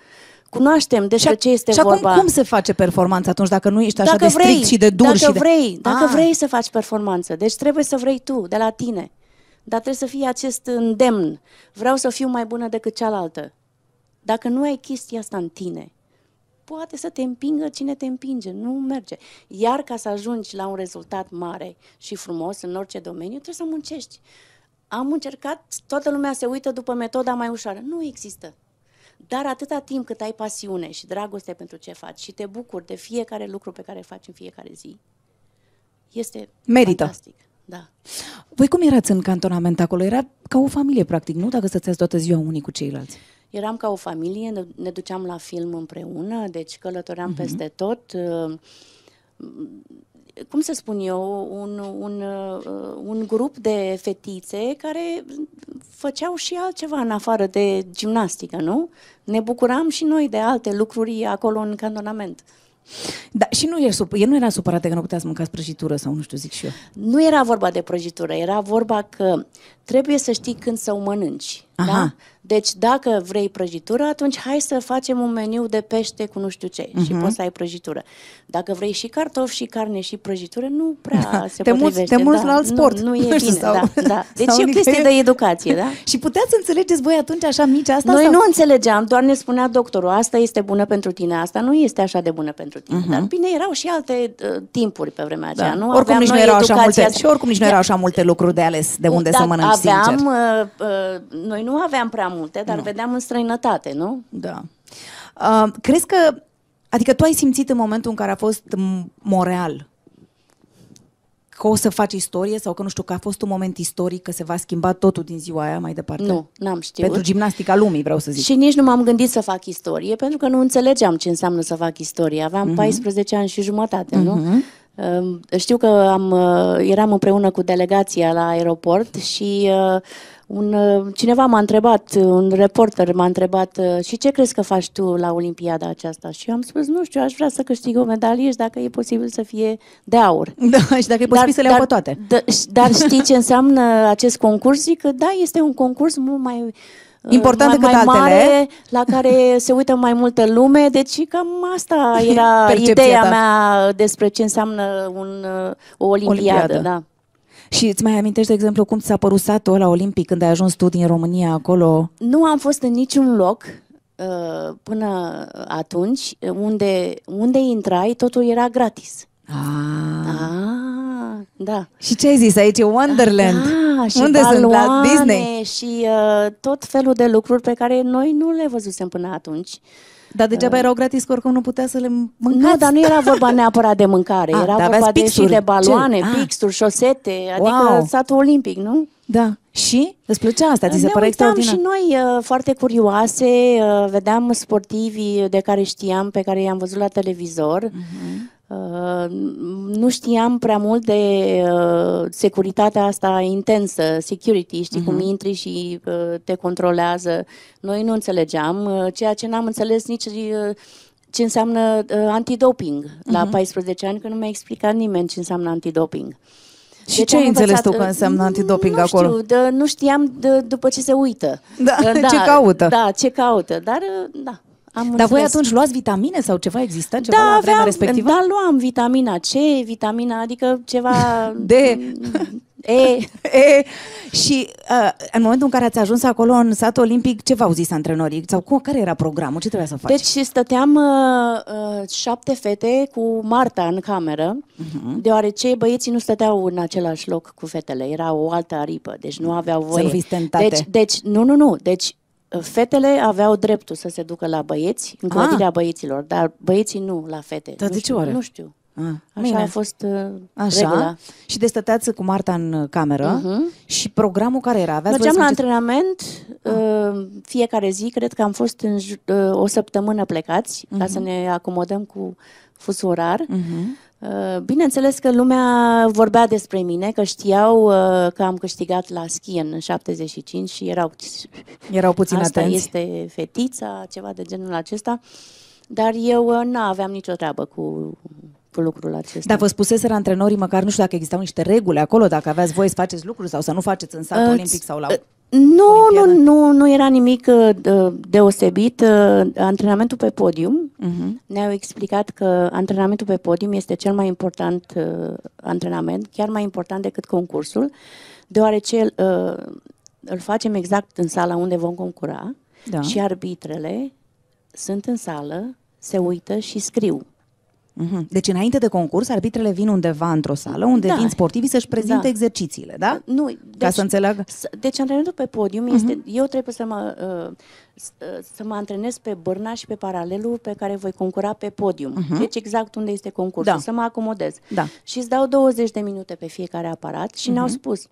Cunoaștem despre ce este și vorba. acum cum se face performanță atunci dacă nu ești așa dacă de strict vrei, și de dur dacă și de... vrei, dacă Ah. vrei să faci performanță, deci trebuie să vrei tu, de la tine. Dar trebuie să fie acest îndemn. Vreau să fiu mai bună decât cealaltă. Dacă nu ai chestia asta în tine, poate să te împingă cine te împinge, nu merge. Iar ca să ajungi la un rezultat mare și frumos în orice domeniu, trebuie să muncești. Am încercat, toată lumea se uită după metoda mai ușoară. Nu există. Dar atâta timp cât ai pasiune și dragoste pentru ce faci și te bucuri de fiecare lucru pe care îl faci în fiecare zi, este Merită. fantastic. Da. Voi cum erați în cantonament acolo? Era ca o familie, practic, nu? Dacă stăteați toată ziua unii cu ceilalți. Eram ca o familie, ne, ne duceam la film împreună, deci călătoream Mhm. peste tot. Uh, Cum să spun eu, un, un, uh, un grup de fetițe care făceau și altceva în afară de gimnastică, nu? Ne bucuram și noi de alte lucruri acolo în cantonament. Da, și nu, e sup- el nu era supărat că nu puteați mâncați prăjitură sau nu știu, zic și eu. Nu era vorba de prăjitură, era vorba că trebuie să știi când să o mănânci. Aha. Da? Deci dacă vrei prăjitură, atunci hai să facem un meniu de pește cu nu știu ce și Mhm. poți să ai prăjitură. Dacă vrei și cartofi și carne și prăjitură, nu prea se Te muți- potrivește. te muți da, la alt sport. Nu, nu e Nu știu, bine, sau- da, da. Deci sau e o chestie nicăieri. de educație, da? Și puteți să înțelegeți voi atunci așa mici asta? Noi sau? nu înțelegeam, doar ne spunea doctorul, asta este bună pentru tine, asta nu este așa de bună pentru tine. Dar bine, erau și alte uh, timpuri pe vremea aceea, Mhm. Da. nu? oricum Aveam nici nu noi erau așa educația multe, asta. și oricum nici nu erau așa multe lucruri de ales de unde Da, să mănânci, aveam, sincer. uh, uh, noi nu aveam prea multe, dar vedeam în străinătate, nu? Da. Uh, crezi că, adică tu ai simțit în momentul în care a fost m- Montreal că o să faci istorie sau că nu știu, că a fost un moment istoric, că se va schimba totul din ziua aia mai departe? Nu, n-am știut. Pentru gimnastica lumii, vreau să zic. Și nici nu m-am gândit să fac istorie, pentru că nu înțelegeam ce înseamnă să fac istorie. Aveam Mhm. 14 ani și jumătate, nu? Um, Știu că am, uh, eram împreună cu delegația la aeroport și uh, un, uh, cineva m-a întrebat, un reporter m-a întrebat uh, și ce crezi că faci tu la Olimpiada aceasta? Și eu am spus, nu știu, aș vrea să câștig o medalie și dacă e posibil să fie de aur. Da, și dacă e posibil să le iau pe toate. Dar, dar știi ce înseamnă acest concurs? Zic că da, este un concurs mult mai uh, Important mai, decât mai altele. mare, la care se uită mai multă lume, deci cam asta era Percepția ideea ta. mea despre ce înseamnă un, uh, o olimpiadă. Olimpiadă. Da. Și îți mai amintești, de exemplu, cum ți-a părut satul ăla olimpic când ai ajuns tu din România acolo? Nu am fost în niciun loc uh, până atunci unde, unde intrai, totul era gratis. Ah. Ah, da. Și ce ai zis aici? E Wonderland. Ah, și Unde sunt? La baloane Disney? Și uh, tot felul de lucruri pe care noi nu le văzusem până atunci. Dar degeaba erau gratis, că oricum nu putea să le mâncați. Nu, dar nu era vorba neapărat de mâncare, Ah, era dar vorba aveați de și pixuri. de baloane, Ce? Ah. pixuri, șosete, adică Wow. satul olimpic, nu? Da. Și? Îți plăcea asta? Ți se ne părea uitam extraordinar? și noi uh, foarte curioase, uh, vedeam sportivi de care știam, pe care i-am văzut la televizor. Mhm. Uh, nu știam prea mult de uh, securitatea asta intensă, security, știi cum Mhm. intri și uh, te controlează. Noi nu înțelegeam, uh, ceea ce n-am înțeles nici uh, ce înseamnă uh, antidoping la Mhm. 14 ani, că nu mi-a explicat nimeni ce înseamnă antidoping. Și ce ai am înțeles tu învățat, că uh, înseamnă antidoping nu acolo? Știu, de, nu știam de, după ce se uită. Da, Uh, ce caută. Da, ce caută. Dar, uh, da, am Dar voi înțeles. atunci luați vitamine sau ceva? Exista ceva da, la vremea aveam, respectivă? Da, luam vitamina C, vitamina, adică ceva... D. E. E, și uh, în momentul în care ați ajuns acolo în satul olimpic, ce v-au zis antrenorii? Sau cum, care era programul? Ce trebuia să faci? Deci stăteam uh, uh, șapte fete cu Marta în cameră, Mhm. deoarece băieții nu stăteau în același loc cu fetele, era o altă aripă, deci nu aveau voie. nu fiți tentate. Deci, deci, nu, nu, nu, deci Fetele aveau dreptul să se ducă la băieți, în Ah. clădirea băieților, dar băieții nu la fete. Dar nu de ce știu, oare? Nu știu. Ah, Așa bine. a fost uh, Așa. regula. Și de stăteați cu Marta în uh, cameră și programul care era? Aveați Mergeam voie la să mergeți- antrenament uh, fiecare zi, cred că am fost în ju- uh, o săptămână plecați ca Mhm. să ne acomodăm cu fusul orar. Uh, Bineînțeles că lumea vorbea despre mine, că știau uh, că am câștigat la ski în 75 și erau... Erau puțin Asta atenți. este fetița, ceva de genul acesta. Dar eu uh, nu aveam nicio treabă cu, cu lucrul acesta. Dar vă spuseseră antrenorii, măcar nu știu dacă existau niște reguli acolo, dacă aveați voie să faceți lucruri sau să nu faceți în sat Uh, olimpic sau la... Nu, nu, nu, nu era nimic uh, de- deosebit. Uh, Antrenamentul pe podium, Mhm. ne-au explicat că antrenamentul pe podium este cel mai important uh, antrenament, chiar mai important decât concursul, deoarece uh, îl facem exact în sala unde vom concura Da. și arbitrele sunt în sală, se uită și scriu. Mhm. Deci înainte de concurs, arbitrele vin undeva într-o sală unde Da. vin sportivii să-și prezinte Da. exercițiile, da? Nu, Ca să înțeleagă. s- Deci antrenamentul pe podium Mhm. este, eu trebuie să mă, uh, s- uh, să mă antrenez pe bârna și pe paralelul pe care voi concura pe podium. Mhm. Deci exact unde este concursul, Da. să mă acomodez. Da. Și îți dau 20 de minute pe fiecare aparat și ne-au Mhm. spus,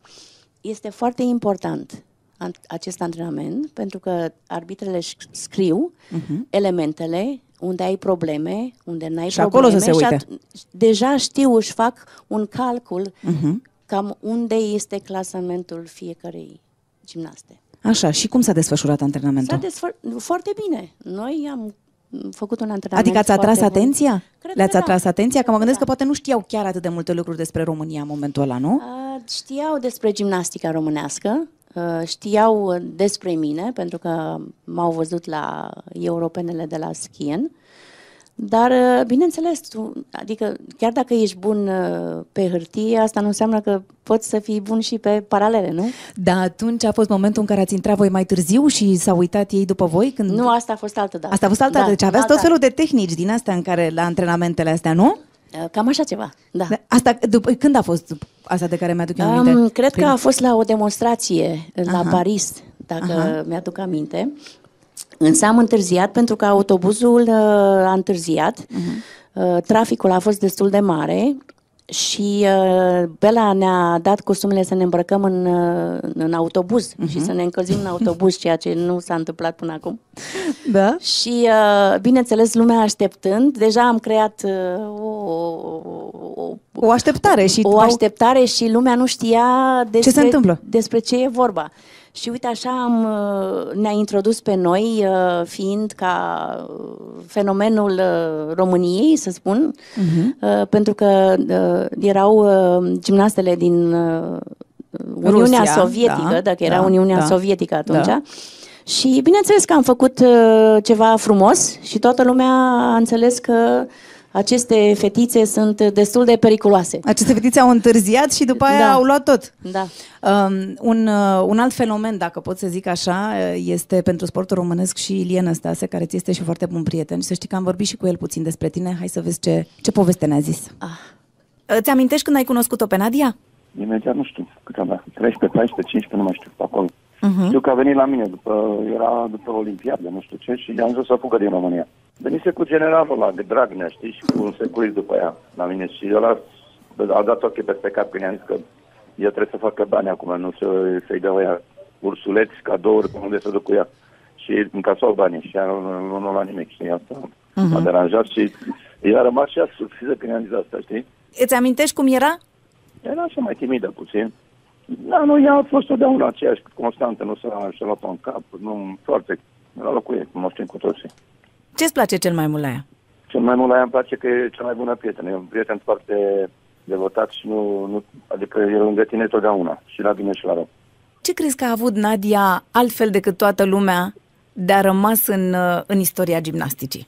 este foarte important an- acest antrenament pentru că arbitrele își scriu Mhm. elementele unde ai probleme, unde n-ai Și acolo probleme să se și uite. at- deja știu, își fac un calcul Mhm. cam unde este clasamentul fiecărei gimnaste. Așa, și cum s-a desfășurat antrenamentul? S-a desfăr- foarte bine. Noi am făcut un antrenament Adică ați atras foarte bun. atenția? Cred Le-ați că da. atras atenția? Că mă gândesc că poate nu știau chiar atât de multe lucruri despre România în momentul ăla, nu? A, Știau despre gimnastica românească, uh, știau uh, despre mine, pentru că m-au văzut la europenele de la Skien, dar, uh, bineînțeles, tu, adică chiar dacă ești bun uh, pe hârtie, asta nu înseamnă că poți să fii bun și pe paralele, nu? Da, atunci a fost momentul în care ați intrat voi mai târziu și s-au uitat ei după voi? Când... Nu, asta a fost altă dată. Asta a fost alta, Da, deci aveați alta. tot felul de tehnici din astea în care la antrenamentele astea, nu? Uh, Cam așa ceva, da. Asta, după, când a fost asta de care mi-aduc eu aminte? Um, cred că Prin- a fost la o demonstrație la Aha. Paris, dacă Aha. mi-aduc aminte. Însă am întârziat pentru că autobuzul uh, a întârziat, uh, traficul a fost destul de mare și uh, Bela ne-a dat costumele să ne îmbrăcăm în, uh, în autobuz și să ne încălzim în autobuz, ceea ce nu s-a întâmplat până acum. Da? Și, uh, bineînțeles, lumea așteptând, deja am creat uh, o, o, O așteptare și o v-au- așteptare și lumea nu știa despre, se întâmplă? despre ce e vorba. Și uite, așa am, uh, ne-a introdus pe noi, uh, fiind ca uh, fenomenul uh, României, să spun, Mhm. uh, pentru că uh, erau uh, gimnastele din uh, Uniunea Rusia, Sovietică, da, dacă era da, Uniunea da, Sovietică atunci. da. Și bineînțeles că am făcut uh, ceva frumos și toată lumea a înțeles că aceste fetițe sunt destul de periculoase. Aceste fetițe au întârziat și după aia Da. au luat tot. Da. Um, un, uh, un alt fenomen, dacă pot să zic așa, uh, este pentru sportul românesc și Ilie Năstase, care ți este și foarte bun prieten. Și să știi că am vorbit și cu el puțin despre tine. Hai să vezi ce, ce poveste ne-a zis. Ah. Îți amintești când ai cunoscut-o pe Nadia? Imediat nu știu cât avea, 13, 14, 15, nu mai știu, pe acolo. Uh-huh. Știu că a venit la mine, după, era după Olimpiadă, nu știu ce, și i-am zis să fugă din România. Venise cu generalul ăla de Dragnea, știi, și cu un securist după ea la mine și ăla a dat ochii peste cap când i-am zis că el trebuie să facă bani acum, nu să, să-i dea ea ursuleți, cadouri, pe unde să duc cu ea. Și încasau banii și ea nu, nu, nu la nimic, știi, asta Mhm. m-a deranjat și ea a rămas și ea surpriză când i-am zis asta, știi? Îți amintești cum era? Era așa mai timidă puțin. Da, nu, ea a fost totdeauna aceeași, constantă, nu s-a și-a luat în cap, nu, foarte, la locul ei, cum o știm cu toții. Ce-ți place cel mai mult la ea? Cel mai mult la ea îmi place că e cea mai bună prietenă, e un prieten foarte devotat și nu, nu adică e lângă tine totdeauna, și la bine și la rău. Ce crezi că a avut Nadia altfel decât toată lumea de a rămas în, uh, în istoria gimnasticii?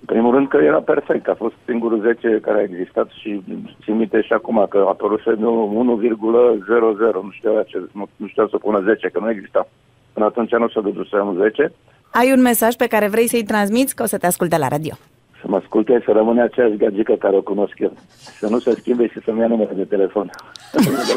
În primul rând că era perfect, a fost singurul 10 care a existat și țin minte și acum că a apărut semnul 1,00, nu știu, ce, nu, nu știu să pună 10, că nu exista. Până atunci nu s-a dăduse un 10. Ai un mesaj pe care vrei să-i transmiți, că o să te asculte la radio. Să mă asculte, să rămâne aceeași gagică care o cunosc eu. Să nu se schimbe și să-mi ia numele de telefon.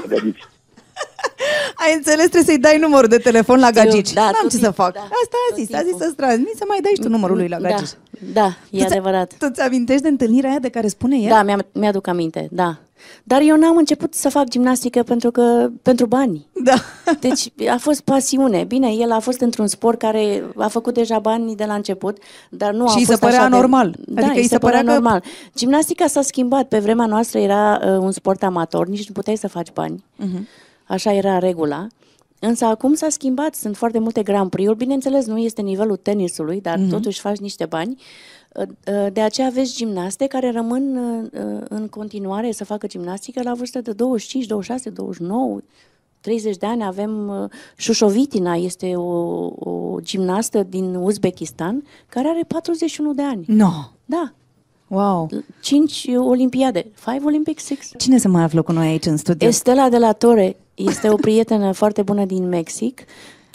Gagici. Ai înțeles, trebuie să-i dai numărul de telefon la Știu, gagici. da, N-am tot ce să timpul, fac. da, Asta a zis, a zis să-ți transmit, să mai dai și tu numărul lui la Da, gagici. da, e Tu ți- adevărat. Tu ți amintești de întâlnirea aia de care spune el? Da, mi-am, mi-aduc aminte, da. Dar eu n-am început să fac gimnastică pentru că pentru bani. Da. Deci a fost pasiune. Bine, el a fost într-un sport care a făcut deja bani de la început, dar nu a Și îi fost se părea așa de- normal. Da, Adică îi îi se, se părea, părea că- normal. Gimnastica s-a schimbat. Pe vremea noastră era uh, un sport amator, nici nu puteai să faci bani. Mhm. Așa era regula. Însă acum s-a schimbat, sunt foarte multe Grand Prix-uri, bineînțeles nu este nivelul tenisului, dar Mhm. totuși faci niște bani. Uh, uh, De aceea aveți gimnaste care rămân uh, uh, în continuare să facă gimnastică la vârstă de 25, 26, 29, 30 de ani. Avem uh, Șușovitina, este o, o gimnastă din Uzbekistan, care are 41 de ani. No. Da. Wow. 5 olimpiade. 5 Olympic, 6. Cine se mai află cu noi aici în studio? Estela de la Torre este o prietenă foarte bună din Mexic,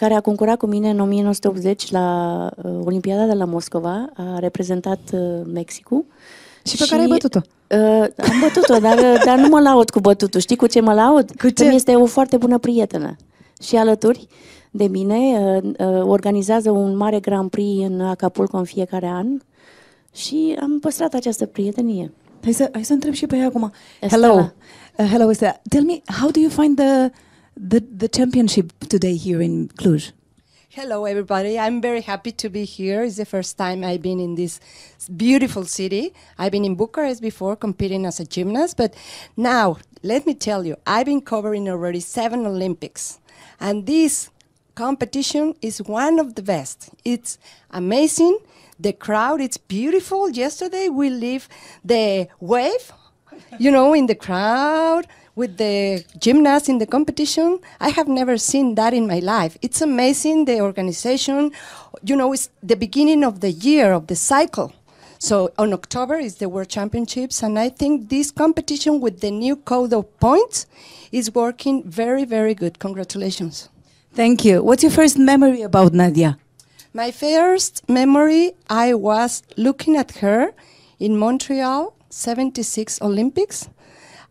care a concurat cu mine în 1980 la uh, Olimpiada de la Moscova, a reprezentat uh, Mexicul. Și pe care ai bătut-o? Uh, am bătut-o, dar, dar nu mă laud cu bătutul. Știi cu ce mă laud? Cu ce? Că este o foarte bună prietenă. Și alături de mine uh, uh, organizează un mare Grand Prix în Acapulco în fiecare an și am păstrat această prietenie. Hai să, hai să întreb și pe ea acum. Estela. Hello. Uh, hello, Estela. Tell me, how do you find the, the, the championship today here in Cluj? Hello, everybody. I'm very happy to be here. It's the first time I've been in this beautiful city. I've been in Bucharest before competing as a gymnast, but now let me tell you, I've been covering already seven Olympics, and this competition is one of the best. It's amazing. The crowd, it's beautiful. Yesterday we leave the wave, you know, in the crowd with the gymnasts in the competition. I have never seen that in my life. It's amazing the organization. You know, it's the beginning of the year of the cycle. So on October is the World Championships, and I think this competition with the new code of points is working very, very good. Congratulations. Thank you. What's your first memory about Nadia? My first memory, I was looking at her in Montreal 76 Olympics.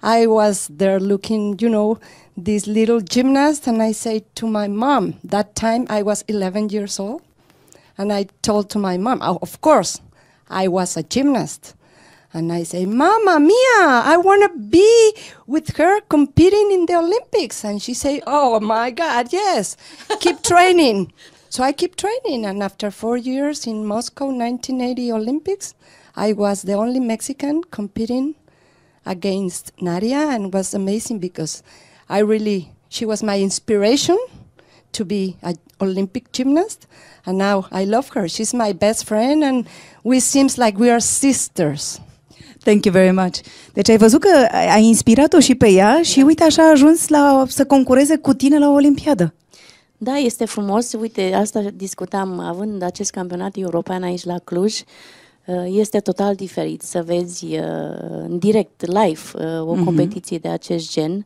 I was there looking, you know, this little gymnast, and I say to my mom, that time I was 11 years old, and I told to my mom, "Oh, of course, I was a gymnast. And I say, Mama Mia, I want to be with her competing in the Olympics. And she say, Oh my God, yes, keep training. So I keep training, and after four years in Moscow 1980 Olympics, I was the only Mexican competing against Nadia, and was amazing because I really she was my inspiration to be an Olympic gymnast, and now I love her. She's my best friend, and we seems like we are sisters. Thank you very much. Deci ai văzut că ai inspirat-o și pe ea și uite așa a ajuns la, să concureze cu tine la o Olimpiadă. Da, este frumos. Uite, asta discutam, având acest campionat european aici la Cluj, uh, este total diferit să vezi uh, în direct, live, uh, o Mhm. competiție de acest gen.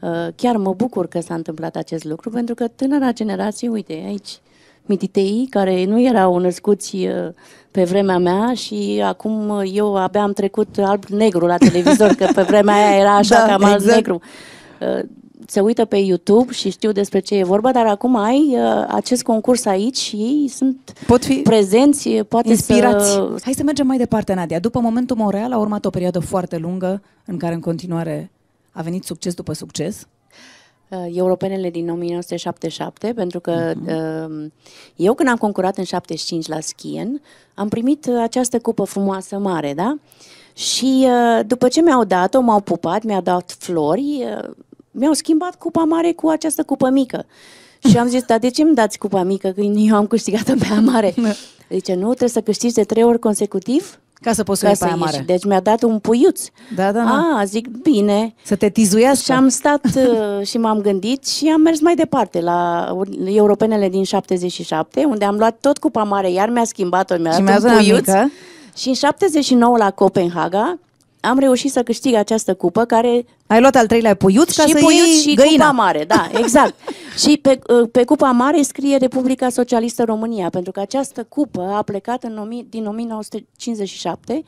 Uh, Chiar mă bucur că s-a întâmplat acest lucru, pentru că tânăra generație, uite, aici, mititei, care nu erau născuți uh, pe vremea mea și acum uh, eu abia am trecut alb-negru la televizor, că pe vremea aia era așa Da, cam exact. alb-negru. Uh, se uită pe YouTube și știu despre ce e vorba, dar acum ai uh, acest concurs aici și ei sunt Pot fi prezenți, poate Inspirați. să... Hai să mergem mai departe, Nadia. După momentul Montreal a urmat o perioadă foarte lungă în care în continuare a venit succes după succes. uh, europenele din 1977, pentru că uh, eu când am concurat în 75 la Skien, am primit uh, această cupă frumoasă mare, da? Și uh, după ce mi-au dat-o, m-au pupat, mi-au dat flori, uh, mi-au schimbat cupa mare cu această cupă mică. Și am zis, dar de ce îmi dați cupa mică când eu am câștigat-o pe aia mare? Zice, nu, trebuie să câștigi de trei ori consecutiv Ca să poți să ca iei pe să aia ieși. mare. Deci mi-a dat un puiuț. Da, da, da. A, zic, bine. Să te tizuiască. Și am stat uh, și m-am gândit și am mers mai departe la europenele din 77, unde am luat tot cupa mare, iar mi-a schimbat-o, mi-a Și dat mi-a un dat una puiuț. mică. Și în 79 la Copenhaga am reușit să câștig această cupă care Ai luat al treilea puiuț ca și să puiuț iei și găina. cupa mare, da, exact. și pe, uh, pe cupa mare scrie Republica Socialistă România, pentru că această cupă a plecat în, nomi- din 1957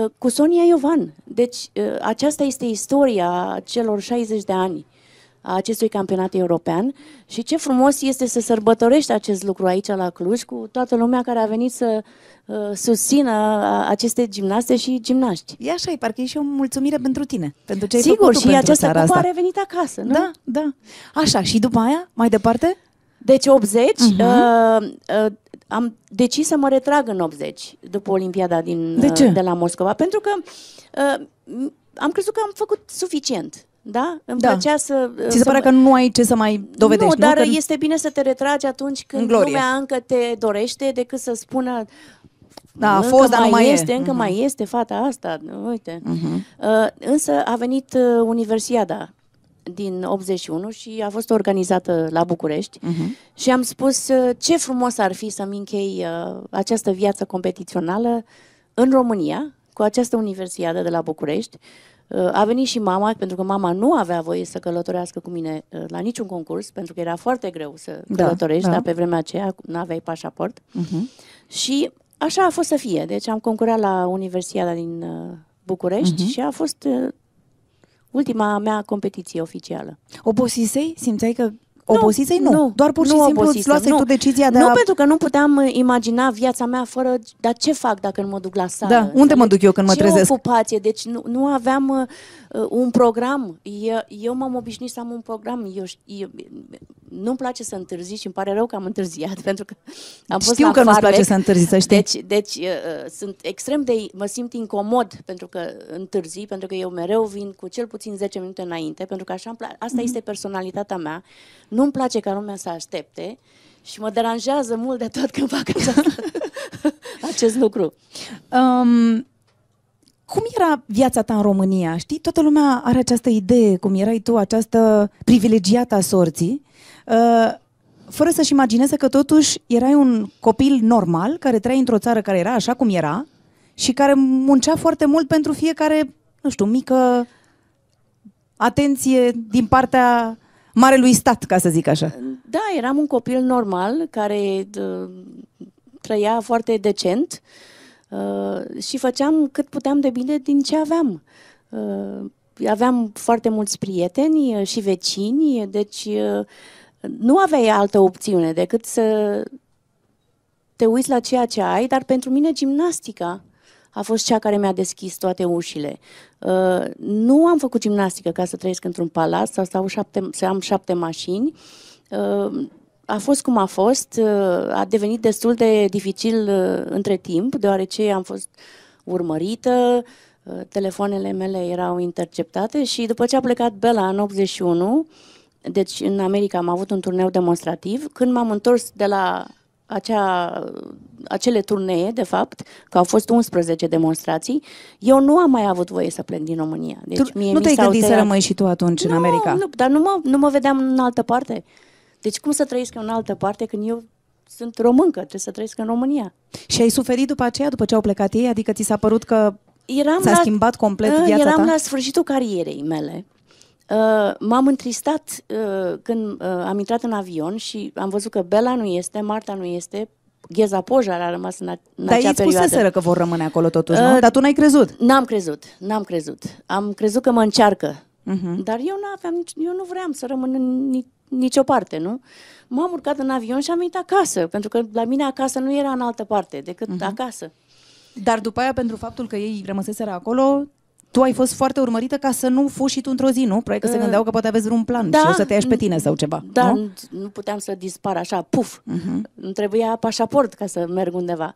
uh, cu Sonia Iovan. Deci uh, aceasta este istoria celor 60 de ani a acestui campionat european și ce frumos este să sărbătorești acest lucru aici la Cluj cu toată lumea care a venit să uh, susțină uh, aceste gimnaste și gimnaști. E așa, e parcă e și o mulțumire pentru tine, pentru ce ai Sigur, făcut tu și pentru această seara cupă asta. a revenit acasă, nu? Da, da. Așa, și după aia, mai departe? Deci 80, Mhm. uh, uh, am decis să mă retrag în 80, după Olimpiada din, De ce? Uh, de la Moscova, pentru că uh, m- am crezut că am făcut suficient. Da? Îmi Da. plăcea să... uh, Ți se să pare mă- că nu ai ce să mai dovedești, nu? nu, dar Că- este bine să te retragi atunci când În glorie. lumea încă te dorește decât să spună Da, a încă fost, dar nu mai e." este, încă Mhm. mai este fata asta, uite. Mhm. Uh, însă a venit uh, Universiada din 81 și a fost organizată la București Mhm. și am spus uh, ce frumos ar fi să-mi închei uh, această viață competițională în România, cu această Universiadă de la București. Uh, A venit și mama, pentru că mama nu avea voie să călătorească cu mine uh, la niciun concurs, pentru că era foarte greu să Da, călătorești, da. dar pe vremea aceea nu aveai pașaport. Mhm. Și așa a fost să fie. Deci am concurat la Universiada din uh, București Mhm. și a fost uh, ultima mea competiție oficială. Obosisei? Simțeai că obosisei? Nu, nu doar pur și nu simplu îți obosisem, luasei nu. tu decizia de nu, a... pentru că nu puteam uh, imagina viața mea fără... Dar ce fac dacă nu mă duc la sală? Da, unde mă duc eu când mă ce trezesc? ocupație? Deci nu, nu aveam uh, uh, un program. Eu, eu m-am obișnuit să am un program. Eu, ș- eu, nu-mi place să întârzi și îmi pare rău că am întârziat, pentru că am fost Știu la că nu-ți Farlek. place să întârzi, să știi. Deci, deci uh, uh, sunt extrem de... Mă simt incomod pentru că întârzi, pentru că eu mereu vin cu cel puțin 10 minute înainte, pentru că așa îmi pla- asta Mhm. este personalitatea mea. Nu-mi place ca lumea să aștepte și mă deranjează mult de tot când fac aceasta, acest lucru. Um, cum era viața ta în România? Știi, toată lumea are această idee, cum erai tu, această privilegiată a sorții, uh, fără să-și imagineze că totuși erai un copil normal, care trăia într-o țară care era așa cum era și care muncea foarte mult pentru fiecare, nu știu, mică atenție din partea marelui stat, ca să zic așa. Da, eram un copil normal care d- trăia foarte decent uh, și făceam cât puteam de bine din ce aveam. Uh, aveam foarte mulți prieteni uh, și vecini, deci uh, nu aveai altă opțiune decât să te uiți la ceea ce ai, dar pentru mine gimnastica a fost cea care mi-a deschis toate ușile. Uh, nu am făcut gimnastică ca să trăiesc într-un palat sau să, au șapte, să am șapte mașini. Uh, a fost cum a fost, uh, a devenit destul de dificil uh, între timp, deoarece am fost urmărită, uh, telefoanele mele erau interceptate și după ce a plecat Bella în 81, deci în America am avut un turneu demonstrativ, când m-am întors de la acea, acele turnee, de fapt, că au fost 11 demonstrații, eu nu am mai avut voie să plec din România. Deci tu mie nu mi te-ai s-au gândit să tăiat- rămâi și tu atunci în America? nu, dar nu mă, nu mă vedeam în altă parte. Deci cum să trăiesc eu în altă parte când eu sunt româncă, trebuie să trăiesc în România. Și ai suferit după aceea, după ce au plecat ei? Adică ți s-a părut că Eram s-a la- schimbat complet Uh, viața Eram ta? la sfârșitul carierei mele. Uh, m-am întristat uh, când uh, am intrat în avion și am văzut că Bela nu este, Marta nu este, Gheza Pojar a rămas în, a, în Dar acea ei perioadă. spuseseră că vor rămâne acolo totuși, nu? Uh, Dar tu n-ai crezut. N-am crezut, n-am crezut. Am crezut că mă încearcă. Mhm. Dar eu nu aveam, nici- eu nu vreau să rămân în ni- nicio parte, nu? M-am urcat în avion și am venit acasă, pentru că la mine acasă nu era în altă parte decât Mhm. acasă. Dar după aia, pentru faptul că ei rămăseseră acolo, tu ai fost foarte urmărită ca să nu fugi și tu într-o zi, nu? Probabil că se Uh, gândeau că poate aveți vreun plan da, și o să te ia și pe tine sau ceva, Da, nu? nu, nu puteam să dispar așa, puf. Mhm. Îmi trebuia pașaport ca să merg undeva.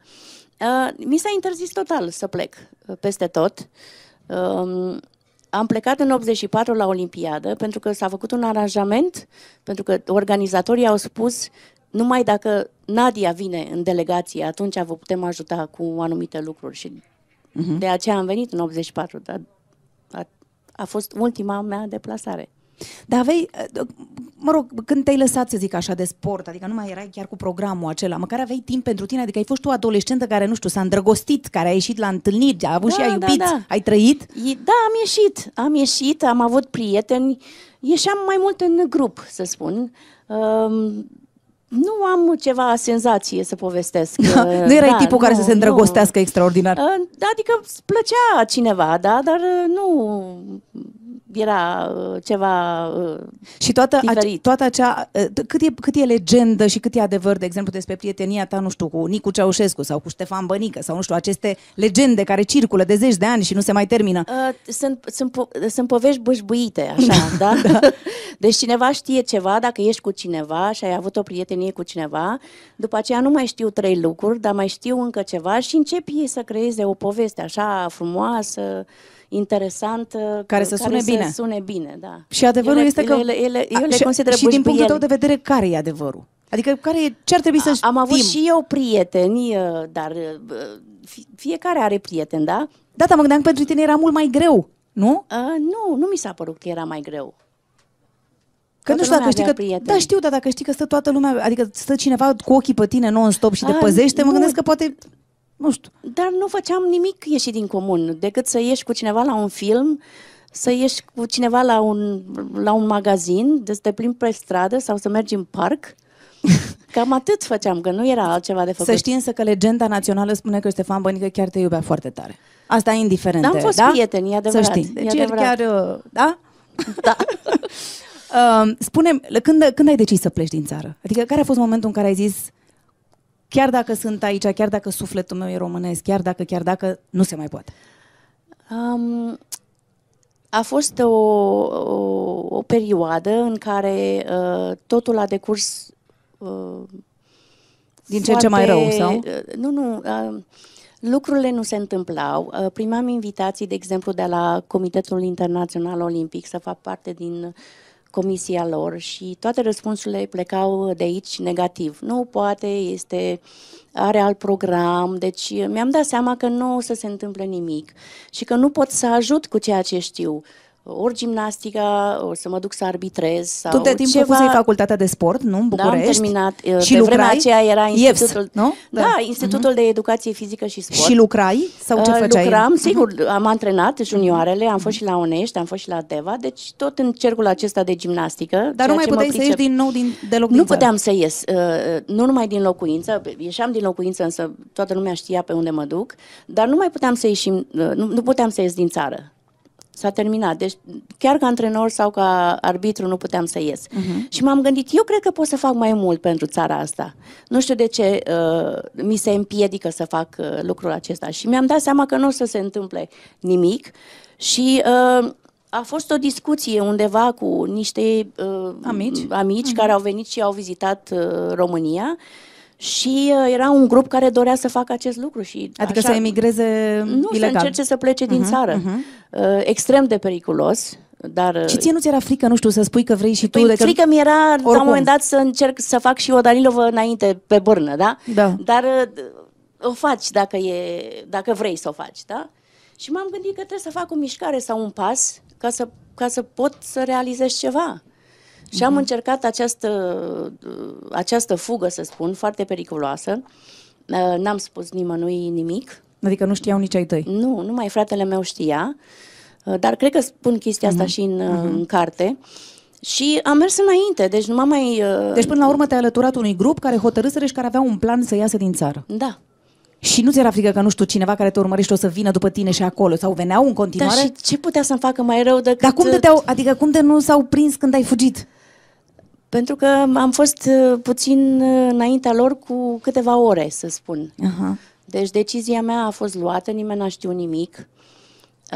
Uh, mi s-a interzis total să plec uh, peste tot. Uh, am plecat în 84 la Olimpiadă pentru că s-a făcut un aranjament, pentru că organizatorii au spus numai dacă Nadia vine în delegație, atunci vă putem ajuta cu anumite lucruri și Mhm. de aceea am venit în 84, dar a, a fost ultima mea deplasare. Dar aveai, uh, mă rog, când te-ai lăsat, să zic așa, de sport, adică nu mai erai chiar cu programul acela, măcar aveai timp pentru tine, adică ai fost tu adolescentă care, nu știu, s-a îndrăgostit, care a ieșit la întâlniri, a avut Da, și ai da, iubit, da. ai trăit? E- Da, am ieșit, am ieșit, am avut prieteni, ieșeam mai mult în grup, să spun. Um, nu am ceva senzație să povestesc. Da, Uh, nu erai da, tipul care nu, să se îndrăgostească extraordinar. Nu. Uh, Adică îți plăcea cineva, da, dar uh, nu, era uh, ceva uh, Și toată, ace- diferit. toată acea, uh, cât e, cât e legendă și cât e adevăr, de exemplu, despre prietenia ta, nu știu, cu Nicu Ceaușescu sau cu Ștefan Bănică sau, nu știu, aceste legende care circulă de zeci de ani și nu se mai termină. Uh, sunt, sunt, po- sunt povești bâșbuite, așa, da? Deci cineva știe ceva, dacă ești cu cineva și ai avut o prietenie cu cineva, după aceea nu mai știu trei lucruri, dar mai știu încă ceva și începi să creeze o poveste așa frumoasă, interesantă, Care să sune bine. Să sune bine, da. Și adevărul ele, este că... Ele, ele, eu A, le și, consider și din punctul bâșbâieli. tău de vedere, care e adevărul? Adică care e, ce ar trebui să Am avut știm? și eu prieteni, uh, dar uh, fie- fiecare are prieteni, da? Da, dar mă gândeam că pentru tine era mult mai greu, nu? Uh, nu, nu mi s-a părut că era mai greu. Că Toată nu știu dacă lumea știi că... avea prieteni. Da, știu, dar dacă știi că stă toată lumea, adică stă cineva cu ochii pe tine non-stop și te A, păzește, mă nu. gândesc că poate... Nu știu. Dar nu făceam nimic ieșit din comun, decât să ieși cu cineva la un film, să ieși cu cineva la un, la un magazin, de să te plimbi pe stradă sau să mergi în parc. Cam atât făceam, că nu era altceva de făcut. Să știi însă că legenda națională spune că Ștefan Bănică chiar te iubea foarte tare. Asta e indiferent. Da, am fost da? prieteni, e adevărat, Să știi. e Deci el adevărat. chiar... uh, Da? Da. uh, spune când, când ai decis să pleci din țară? Adică care a fost momentul în care ai zis chiar dacă sunt aici, chiar dacă sufletul meu e românesc, chiar dacă, chiar dacă, nu se mai poate. Um, a fost o, o, o perioadă în care uh, totul a decurs uh, Din ce în ce mai rău, sau? uh, Nu, nu. Uh, lucrurile nu se întâmplau. Uh, primeam invitații, de exemplu, de la Comitetul Internațional Olimpic să fac parte din comisia lor și toate răspunsurile plecau de aici negativ. Nu poate, este are alt program, deci mi-am dat seama că nu o să se întâmple nimic și că nu pot să ajut cu ceea ce știu. Ori gimnastica, o să mă duc să arbitrez sau tu de timp ceva... făcusei facultatea de sport, nu? În Da, am București. terminat. uh, Și Pe vremea lucrai? aceea era IEFS, Institutul, nu? Da, Da. Institutul de Educație Fizică și Sport. Și lucrai? Sau ce Uh, făceai? Lucram, Mhm. sigur, am antrenat juniorele, am fost și la Onești, am fost și la Deva, deci tot în cercul acesta de gimnastică. Dar ceea nu mai ce mă puteai să ieși pricep. din nou din, deloc Nu din țară. puteam să ies, uh, nu numai din locuință, ieșeam din locuință, însă toată lumea știa pe unde mă duc, dar nu mai puteam să ieșim, uh, nu, nu puteam să ies din țară. S-a terminat. Deci, chiar ca antrenor sau ca arbitru nu puteam să ies. Mhm. Și m-am gândit, eu cred că pot să fac mai mult pentru țara asta. Nu știu de ce uh, mi se împiedică să fac uh, lucrul acesta. Și mi-am dat seama că nu o să se întâmple nimic. Și uh, a fost o discuție undeva cu niște uh, Amici? amici care au venit și au vizitat uh, România. Și uh, era un grup care dorea să facă acest lucru. Și Adică să emigreze Nu, ilegal. să încerce să plece din Mhm, țară. mhm. Uh, extrem de periculos. Dar, uh, Și ție nu ți era frică, nu știu, să spui că vrei și tu? Păi de că... frică mi era la Oricum. un moment dat să încerc să fac și o Danilovă înainte pe bârnă, da? Da. Dar uh, o faci dacă, e, dacă vrei să o faci, da? Și m-am gândit că trebuie să fac o mișcare sau un pas ca să, ca să pot să realizez ceva. Și am încercat această, uh, această fugă, să spun, foarte periculoasă. Uh, N-am spus nimănui nimic. Adică nu știau nici ai tăi. Nu, numai fratele meu știa, uh, dar cred că spun chestia asta și în, uh, în carte. Și am mers înainte, deci nu m-am mai... uh, Deci până la urmă te-ai alăturat unui grup care hotărâsără și care avea un plan să iasă din țară. Da. Și nu ți era frică că, nu știu, cineva care te urmărește o să vină după tine și acolo? Sau veneau în Dar continuare? și ce putea să-mi facă mai rău decât... Dar cum de te-au, adică cum de nu s-au prins când ai fugit? Pentru că am fost uh, puțin uh, înaintea lor cu câteva ore, să spun. Aha. Deci decizia mea a fost luată, nimeni n-a știut nimic.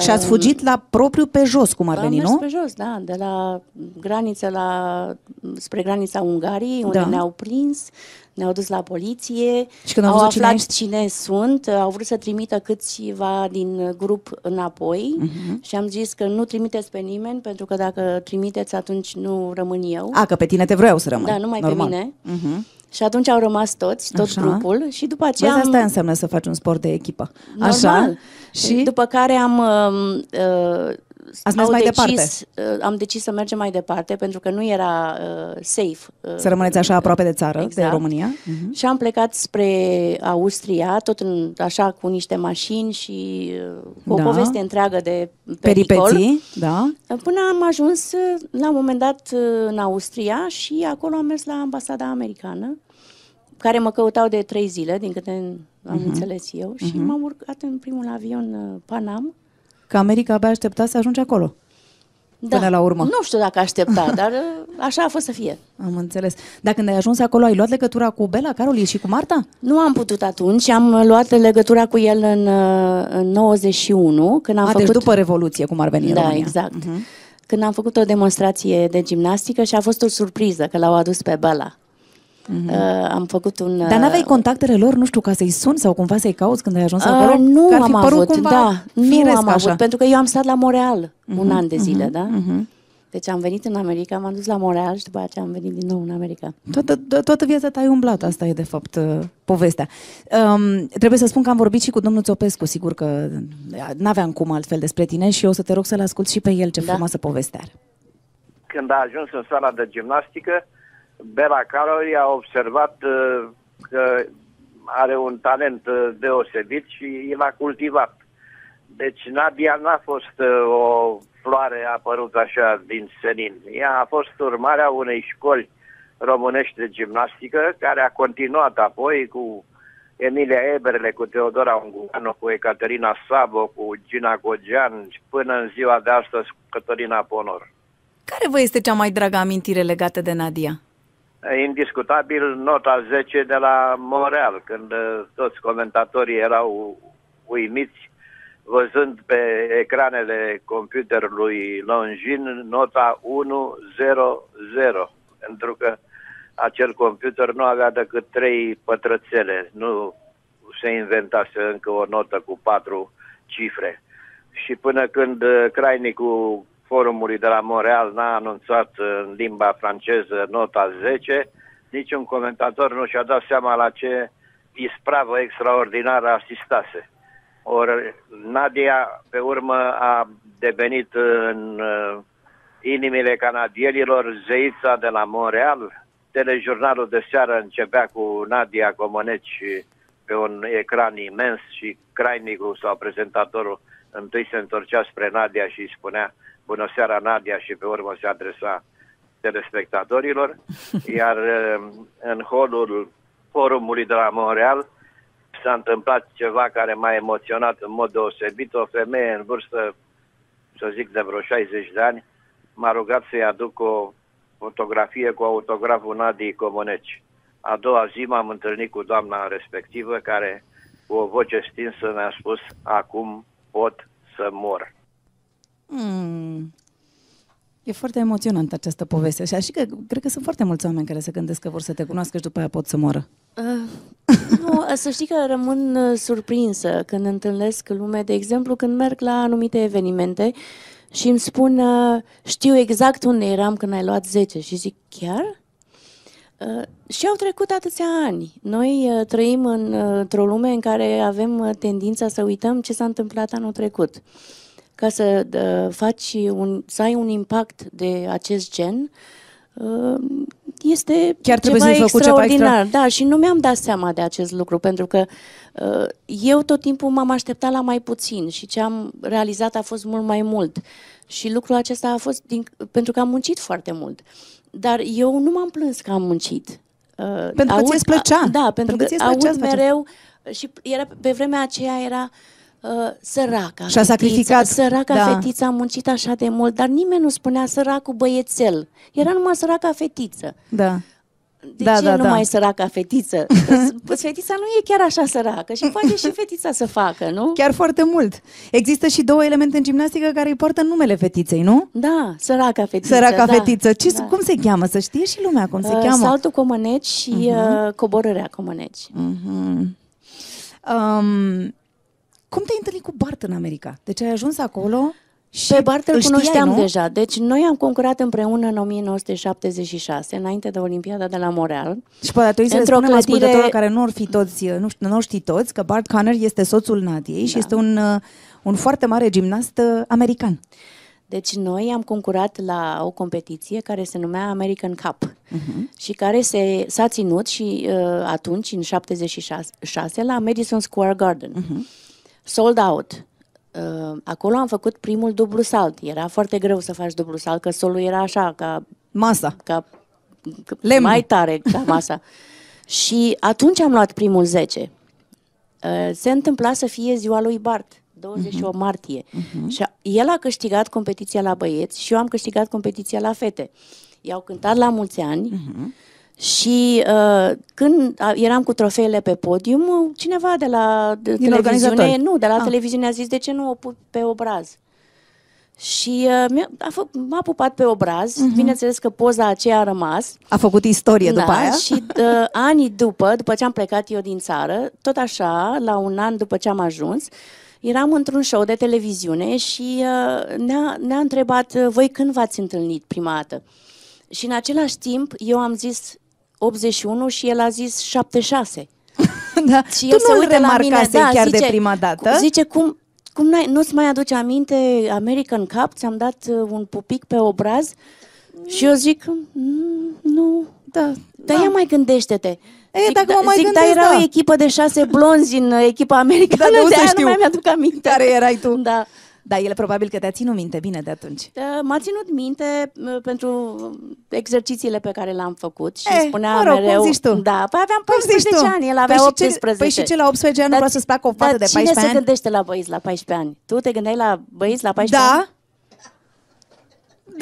Și ați fugit la propriu pe jos, cum ar Am veni, mers nu? pe jos, da, de la graniță la, spre granița Ungariei, unde Da. ne-au prins, ne-au dus la poliție, Și când au au văzut cine aflat ești? cine sunt, au vrut să trimită câțiva din grup înapoi Mhm. și am zis că nu trimiteți pe nimeni, pentru că dacă trimiteți, atunci nu rămân eu. A, că pe tine te vreau să rămâi. Da, numai Normal. pe mine. Mhm. Și atunci au rămas toți, tot Așa. grupul și după aceea Vezi, am... asta înseamnă să faci un sport de echipă. Normal. Așa. Și după care am uh, uh, Ați mers au mai decis, Uh, am decis să mergem mai departe pentru că nu era uh, safe. Uh, Să rămâneți așa aproape de țară, de Exact. România. Mhm. Și am plecat spre Austria, tot în, așa cu niște mașini și uh, cu o Da. poveste întreagă de pericol. Peripeții, da. Până am ajuns uh, la un moment dat uh, în Austria și acolo am mers la ambasada americană, care mă căutau de trei zile, din câte am Mhm. înțeles eu, și Mhm. m-am urcat în primul avion uh, Panam. Că America abia aștepta să ajungi acolo. Da. până la urmă. Nu știu dacă aștepta, dar uh, așa a fost să fie. Am înțeles. Dar când ai ajuns acolo, ai luat legătura cu Bela, Caroli și cu Marta? Nu am putut atunci, am luat legătura cu el în, uh, în 91, când am A, făcut... deci după Revoluție, cum ar veni în Da, România. exact. Când am făcut o demonstrație de gimnastică și a fost o surpriză că l-au adus pe Bela. Uh, am făcut un... Mhm. Dar n-aveai uh, contactele lor, nu știu, ca să-i suni sau cumva să-i cauți când ai ajuns Uh, acolo? nu Că ar fi am părut avut, cumva da, nu firesc am așa. avut, pentru că eu am stat la Montreal un Mhm, an de zile, mhm, da? mhm. Deci am venit în America, m-am dus la Montreal și după aceea am venit din nou în America. Toată, to- toată viața ta ai umblat, asta e de fapt uh, povestea. Um, trebuie să spun că am vorbit și cu domnul Țopescu, sigur că uh, n-aveam cum altfel despre tine și o să te rog să-l ascult și pe el ce da. frumoasă poveste are. Când a ajuns în sala de gimnastică, Bela Caroli a observat uh, că are un talent uh, deosebit și l-a cultivat. Deci Nadia n-a fost uh, o floare apărută așa din senin. Ea a fost urmarea unei școli românești de gimnastică, care a continuat apoi cu Emilia Eberle, cu Teodora Ungureanu, cu Ecaterina Sabo, cu Gina Gogean și până în ziua de astăzi cu Cătălina Ponor. Care vă este cea mai dragă amintire legată de Nadia? Indiscutabil nota 10 de la Montreal, când uh, toți comentatorii erau uimiți văzând pe ecranele computerului Longin nota 100, pentru că acel computer nu avea decât trei pătrățele, nu se inventase încă o notă cu patru cifre. Și până când uh, crainicul forumului de la Montreal n-a anunțat în limba franceză nota 10, niciun comentator nu și-a dat seama la ce ispravă extraordinară asistase. Ori Nadia, pe urmă, a devenit în uh, inimile canadienilor zeița de la Montreal. Telejurnalul de seară începea cu Nadia Comăneci pe un ecran imens și crainicul sau prezentatorul întâi se întorcea spre Nadia și îi spunea Bună seara, Nadia, și pe urmă se adresa telespectatorilor, iar uh, în holul forumului de la Montreal s-a întâmplat ceva care m-a emoționat în mod deosebit. O femeie în vârstă, să zic, de vreo 60 de ani, m-a rugat să-i aduc o fotografie cu autograful Nadii Comuneci. A doua zi m-am întâlnit cu doamna respectivă care, cu o voce stinsă, mi-a spus, acum pot să mor. Hmm. E foarte emoționantă această poveste și că cred că sunt foarte mulți oameni care se gândesc că vor să te cunoască și după aia pot să moară. Uh, nu, să știi că rămân uh, surprinsă când întâlnesc lume, de exemplu, când merg la anumite evenimente și îmi spun, uh, știu exact unde eram când ai luat 10 și zic, chiar? Uh, și au trecut atâția ani. Noi uh, trăim în, uh, într-o lume în care avem uh, tendința să uităm ce s-a întâmplat anul trecut. Ca să uh, faci un, să ai un impact de acest gen, uh, este Chiar trebuie ceva să fi făcut ceva extraordinar. extra. Da, și nu mi-am dat seama de acest lucru, pentru că uh, eu tot timpul m-am așteptat la mai puțin și ce am realizat a fost mult mai mult. Și lucrul acesta a fost din, pentru că am muncit foarte mult. Dar eu nu m-am plâns că am muncit. Uh, Pentru că ți-ți plăcea. Da, pentru, Pentru că că ți-ți plăcea aud să faci mereu și era, pe vremea aceea era uh, săraca Și-a sacrificat. Săraca Da. fetiță a muncit așa de mult, dar nimeni nu spunea săracul băiețel. Era numai săraca fetiță. Da. De Da, ce da, nu da. mai săraca fetiță? Păi fetița nu e chiar așa săracă și poate și fetița să facă, nu? Chiar foarte mult. Există și două elemente în gimnastică care îi poartă numele fetiței, nu? Da, săraca fetiță. Săraca da, fetiță. Ce, da. cum se cheamă? Să știe și lumea cum se Uh, cheamă. Saltul comăneci și Mhm. uh, coborârea comăneci. Mhm. Um, cum te-ai întâlnit cu Bart în America? Deci ai ajuns acolo și Pe Bart îl îl știai, cunoșteam nu? deja. Deci noi am concurat împreună în 1976, înainte de Olimpiada de la Montreal. Și poate trebuie să le Într-o spunem clădire- ascultătorilor care nu or fi toți, nu, știu, nu știi toți, că Bart Conner este soțul Nadiei Da. și este un, uh, un foarte mare gimnast uh, american. Deci noi am concurat la o competiție care se numea American Cup Mhm. și care se, s-a ținut și uh, atunci, în 76, la Madison Square Garden. Mhm. Sold out. Uh, acolo am făcut primul dublu salt. Era foarte greu să faci dublu salt, că solul era așa, ca... Masa. Ca, ca Lemn. mai tare ca masa. și atunci am luat primul 10. Uh, se întâmpla să fie ziua lui Bart. 28 martie. Și a- el a câștigat competiția la băieți și eu am câștigat competiția la fete. I-au cântat la mulți ani și uh, când a, eram cu trofeele pe podium, cineva de la de Din televiziune, organizatori. nu, de la Ah. televiziune a zis de ce nu o pui pe obraz. Și uh, mi-a, a fă, m-a pupat pe obraz, Mhm. bineînțeles că poza aceea a rămas. A făcut istorie da, după aia? Și uh, ani după, după ce am plecat eu din țară, tot așa, la un an după ce am ajuns, eram într-un show de televiziune și uh, ne-a, ne-a întrebat, uh, voi când v-ați întâlnit prima dată? Și în același timp, eu am zis 81 și el a zis 76. da. Și tu el se nu-l uită la mine, remarcasei da, chiar zice, de prima dată? Zice, cum, cum n-ai, nu-ți mai aduce aminte American Cup? Ți-am dat uh, un pupic pe obraz? Și eu zic, "Mm, nu. Da, Dar ia mai gândește-te. E, zic, dacă da, mă mai zic, gândesc, dar era da. o echipă de șase blonzi în uh, echipa americană, Da, de unde de aia știu? nu mai mi-aduc aminte. Care erai tu? Da. Da, el probabil că te-a ținut minte bine de atunci. Uh, M-a ținut minte uh, pentru exercițiile pe care le-am făcut și Eh, spunea mă rog, cum mereu... zici tu? Da, păi aveam Cum zici 14 tu? ani, el Păi avea și ce- 18. păi și ce la 18 ani nu Dar vrea să-ți placă o fată dar de cine 14 se ani? gândește la băieți la 14 ani? Tu te gândeai la băieți la 14 Da. ani?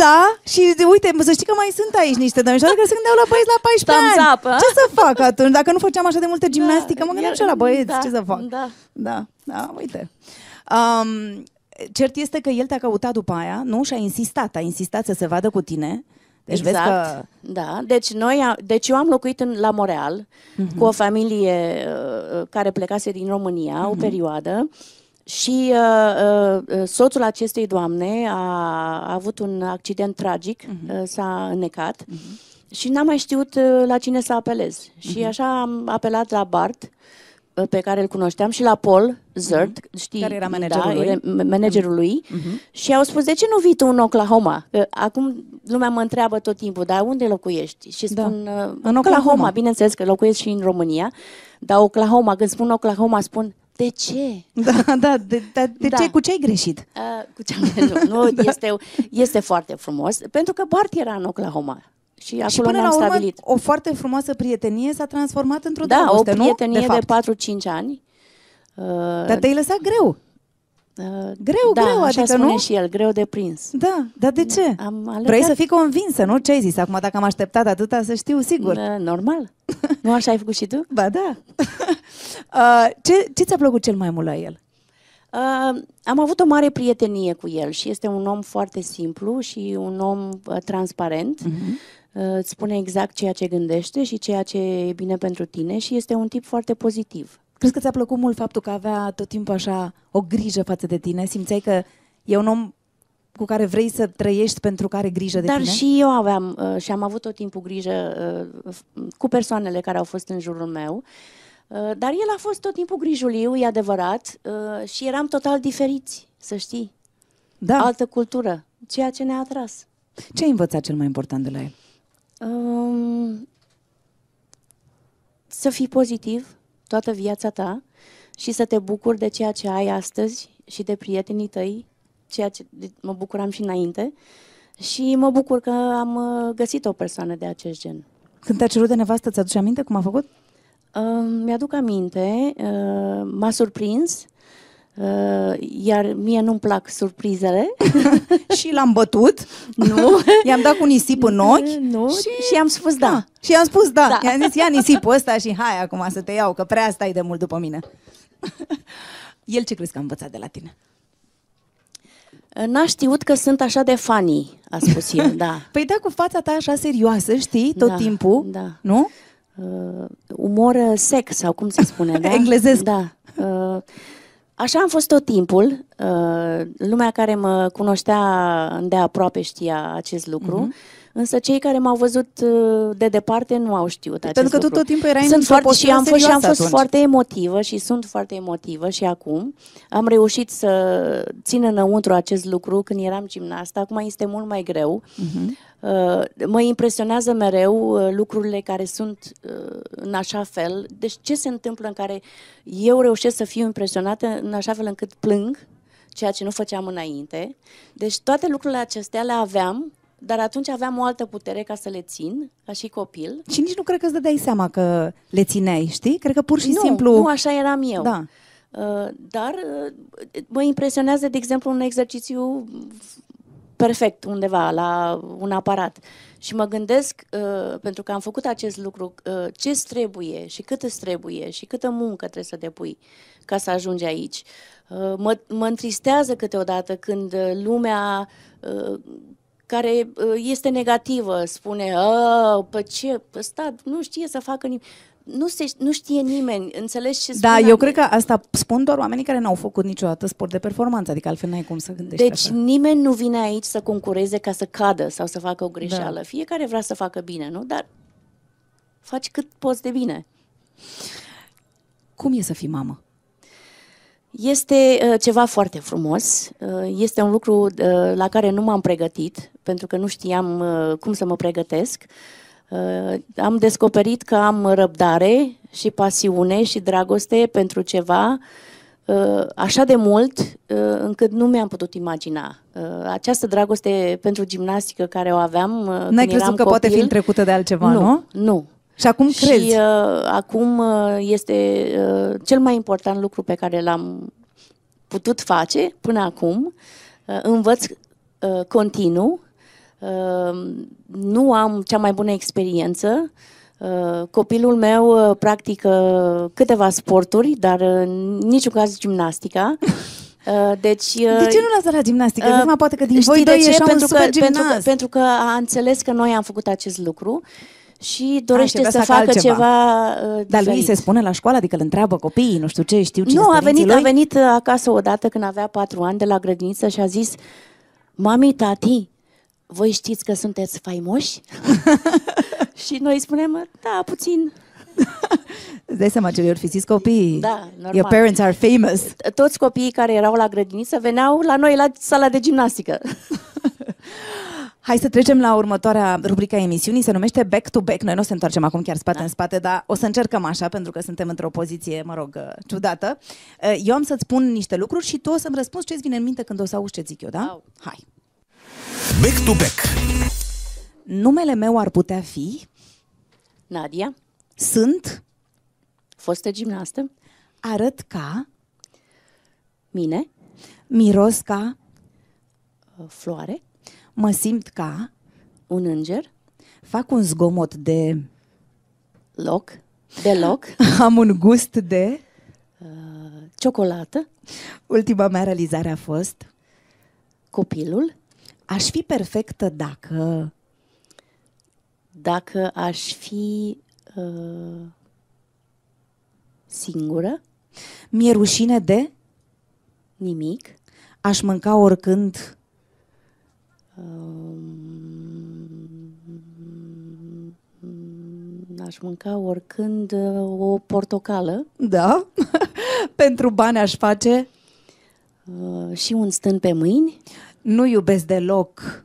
Da, și uite, să știi că mai sunt aici niște domnișoare care se gândeau la băieți la 14 Thumbs ani. up, a? Ce să fac atunci? Dacă nu făceam așa de multă gimnastică, mă gândeam și eu la băieți, da, ce să fac? Da. Da, da, uite. Um, cert este că el te-a căutat după aia, nu? Și a insistat, a insistat să se vadă cu tine. Deci exact, vezi că... da. Deci, noi, a- deci eu am locuit în, la Montreal Mhm. cu o familie uh, care plecase din România o Mhm. perioadă și uh, uh, soțul acestei doamne a, a avut un accident tragic, Mhm. uh, s-a înnecat și n-am mai știut uh, la cine să apelez. Și așa am apelat la Bart, uh, pe care îl cunoșteam, și la Paul Zert, știi, Care era managerul da, lui. era m- managerul lui. Și au spus, de ce nu vii tu în Oklahoma? Că acum lumea mă întreabă tot timpul, dar unde locuiești? Și Da. spun, uh, În Oklahoma. Oklahoma. bineînțeles că locuiesc și în România, dar Oklahoma, când spun Oklahoma, spun, de ce? Da, da, de, de, de Da. ce, cu ce ai greșit? Uh, cu ce am crezut? nu, este, este foarte frumos, pentru că Bart era în Oklahoma. Și acolo și până ne-am la urmă, stabilit. o foarte frumoasă prietenie s-a transformat într-o Da, o dragoste, prietenie nu? de, De, fapt. 4-5 ani. Uh, Dar te-ai lăsat greu. uh, greu, da, greu, așa adică spune nu? și el, greu de prins. Da, dar de ce? Am alergat- Vrei să fii convinsă, nu? Ce ai zis? Acum, dacă am așteptat atâta, să știu sigur. Uh, Normal. nu așa ai făcut și tu? Ba da. uh, ce, ce ți-a plăcut cel mai mult la el? Uh, am avut o mare prietenie cu el și este un om foarte simplu și un om uh, transparent. Uh, îți spune exact ceea ce gândește și ceea ce e bine pentru tine și este un tip foarte pozitiv. Crezi că ți-a plăcut mult faptul că avea tot timpul așa o grijă față de tine? Simțeai că e un om cu care vrei să trăiești pentru că are grijă de Dar tine? și eu aveam uh, și am avut tot timpul grijă uh, f- cu persoanele care au fost în jurul meu. Uh, dar el a fost tot timpul grijuliu, e adevărat, uh, și eram total diferiți, să știi. Da. Altă cultură, ceea ce ne-a atras. Ce ai învățat cel mai important de la el? Um, să fii pozitiv toată viața ta și să te bucuri de ceea ce ai astăzi și de prietenii tăi, ceea ce de- mă bucuram și înainte. Și mă bucur că am uh, găsit o persoană de acest gen. Când te-a cerut de nevastă, ți-aduce aminte cum a făcut? Uh, mi-aduc aminte, uh, m-a surprins, uh, iar mie nu-mi plac surprizele. și l-am bătut? Nu. I-am dat cu nisip în ochi? Nu. Și, și am spus da. da. Și i-am spus da. Da. I-am zis, ia nisipul ăsta și hai acum să te iau, că prea stai de mult după mine. El ce crezi că a învățat de la tine? N-a știut că sunt așa de funny, a spus el, da. Păi da, cu fața ta așa serioasă, știi, tot Da, timpul, da. nu? uh, umor uh, sec sau cum se spune, da? Englezesc. Da. Uh, așa am fost tot timpul. Uh, lumea care mă cunoștea îndeaproape știa acest lucru. Mhm. Însă cei care m-au văzut uh, de departe nu au știut acest Pentru că tu lucru. tot timpul erai sunt într-o foarte, și postură am fost, și am serioasă fost atunci. foarte emotivă și sunt foarte emotivă și acum. Am reușit să țin înăuntru acest lucru când eram gimnastă. Acum este mult mai greu. Mhm. Uh, mă impresionează mereu uh, lucrurile care sunt uh, în așa fel. Deci ce se întâmplă în care eu reușesc să fiu impresionată în așa fel încât plâng, ceea ce nu făceam înainte. Deci toate lucrurile acestea le aveam, dar atunci aveam o altă putere ca să le țin, ca și copil. Și nici nu cred că îți dădeai seama că le țineai, știi? Cred că pur și nu, simplu... nu așa eram eu. Da. Uh, dar uh, mă impresionează, de exemplu, un exercițiu perfect undeva la un aparat și mă gândesc, uh, pentru că am făcut acest lucru, uh, ce îți trebuie și cât îți trebuie și câtă muncă trebuie să depui ca să ajungi aici. Uh, mă, mă întristează câteodată când uh, lumea uh, care uh, este negativă spune, pe ce, ăsta nu știe să facă nimic nu, se, nu știe nimeni, înțelegi ce Da, spun eu cred că asta spun doar oamenii care n-au făcut niciodată sport de performanță, adică altfel n-ai cum să gândești Deci așa. nimeni nu vine aici să concureze ca să cadă sau să facă o greșeală. Da. Fiecare vrea să facă bine, nu? Dar faci cât poți de bine. Cum e să fii mamă? Este uh, ceva foarte frumos. Uh, este un lucru uh, la care nu m-am pregătit, pentru că nu știam uh, cum să mă pregătesc. Uh, am descoperit că am răbdare și pasiune și dragoste pentru ceva uh, așa de mult uh, încât nu mi-am putut imagina. Uh, această dragoste pentru gimnastică care o aveam uh, N-ai când crezut eram că copil, poate fi întrecută de altceva, nu? Nu, nu. Și acum crezi? Și uh, acum uh, este uh, cel mai important lucru pe care l-am putut face până acum. Uh, învăț uh, continuu. Uh, nu am cea mai bună experiență. Uh, copilul meu uh, practică câteva sporturi, dar uh, în niciun caz gimnastica. Uh, deci, uh, De ce nu lasă la gimnastică? Uh, Zic, poate că din voi știi de doi ce? ieșea un Pentru că, super pentru, că, gimnast. pentru că a înțeles că noi am făcut acest lucru și dorește vrea să, să facă facă altceva. ceva uh, Dar lui diferit. se spune la școală, adică îl întreabă copiii, nu știu ce, știu cine Nu, sunt a venit, părinții a lui? venit uh, acasă odată când avea patru ani de la grădiniță și a zis Mami, tati, voi știți că sunteți faimoși? și noi spunem, da, puțin. Îți dai seama ce le-or fi zis copiii? Da, normal. Your parents are famous. Toți copiii care erau la grădiniță veneau la noi la sala de gimnastică. Hai să trecem la următoarea rubrică a emisiunii, se numește Back to Back. Noi nu o să întoarcem acum chiar spate da. în spate, dar o să încercăm așa, pentru că suntem într-o poziție, mă rog, uh, ciudată. Uh, Eu am să-ți spun niște lucruri și tu o să-mi răspunzi ce-ți vine în minte când o să auzi ce zic eu, da? Au. Hai. Back to back. Numele meu ar putea fi, Nadia, sunt, fostă gimnastă, arăt ca, mine, miros ca, uh, floare, mă simt ca, un înger, fac un zgomot de, loc, deloc, am un gust de, ciocolată, ultima mea realizare a fost, copilul, aș fi perfectă dacă, dacă aș fi uh, singură, mi-e rușine de, nimic, aș mânca oricând, aș mânca oricând uh, o portocală. Da, pentru bani aș face, uh, și un stân pe mâini, nu iubesc deloc.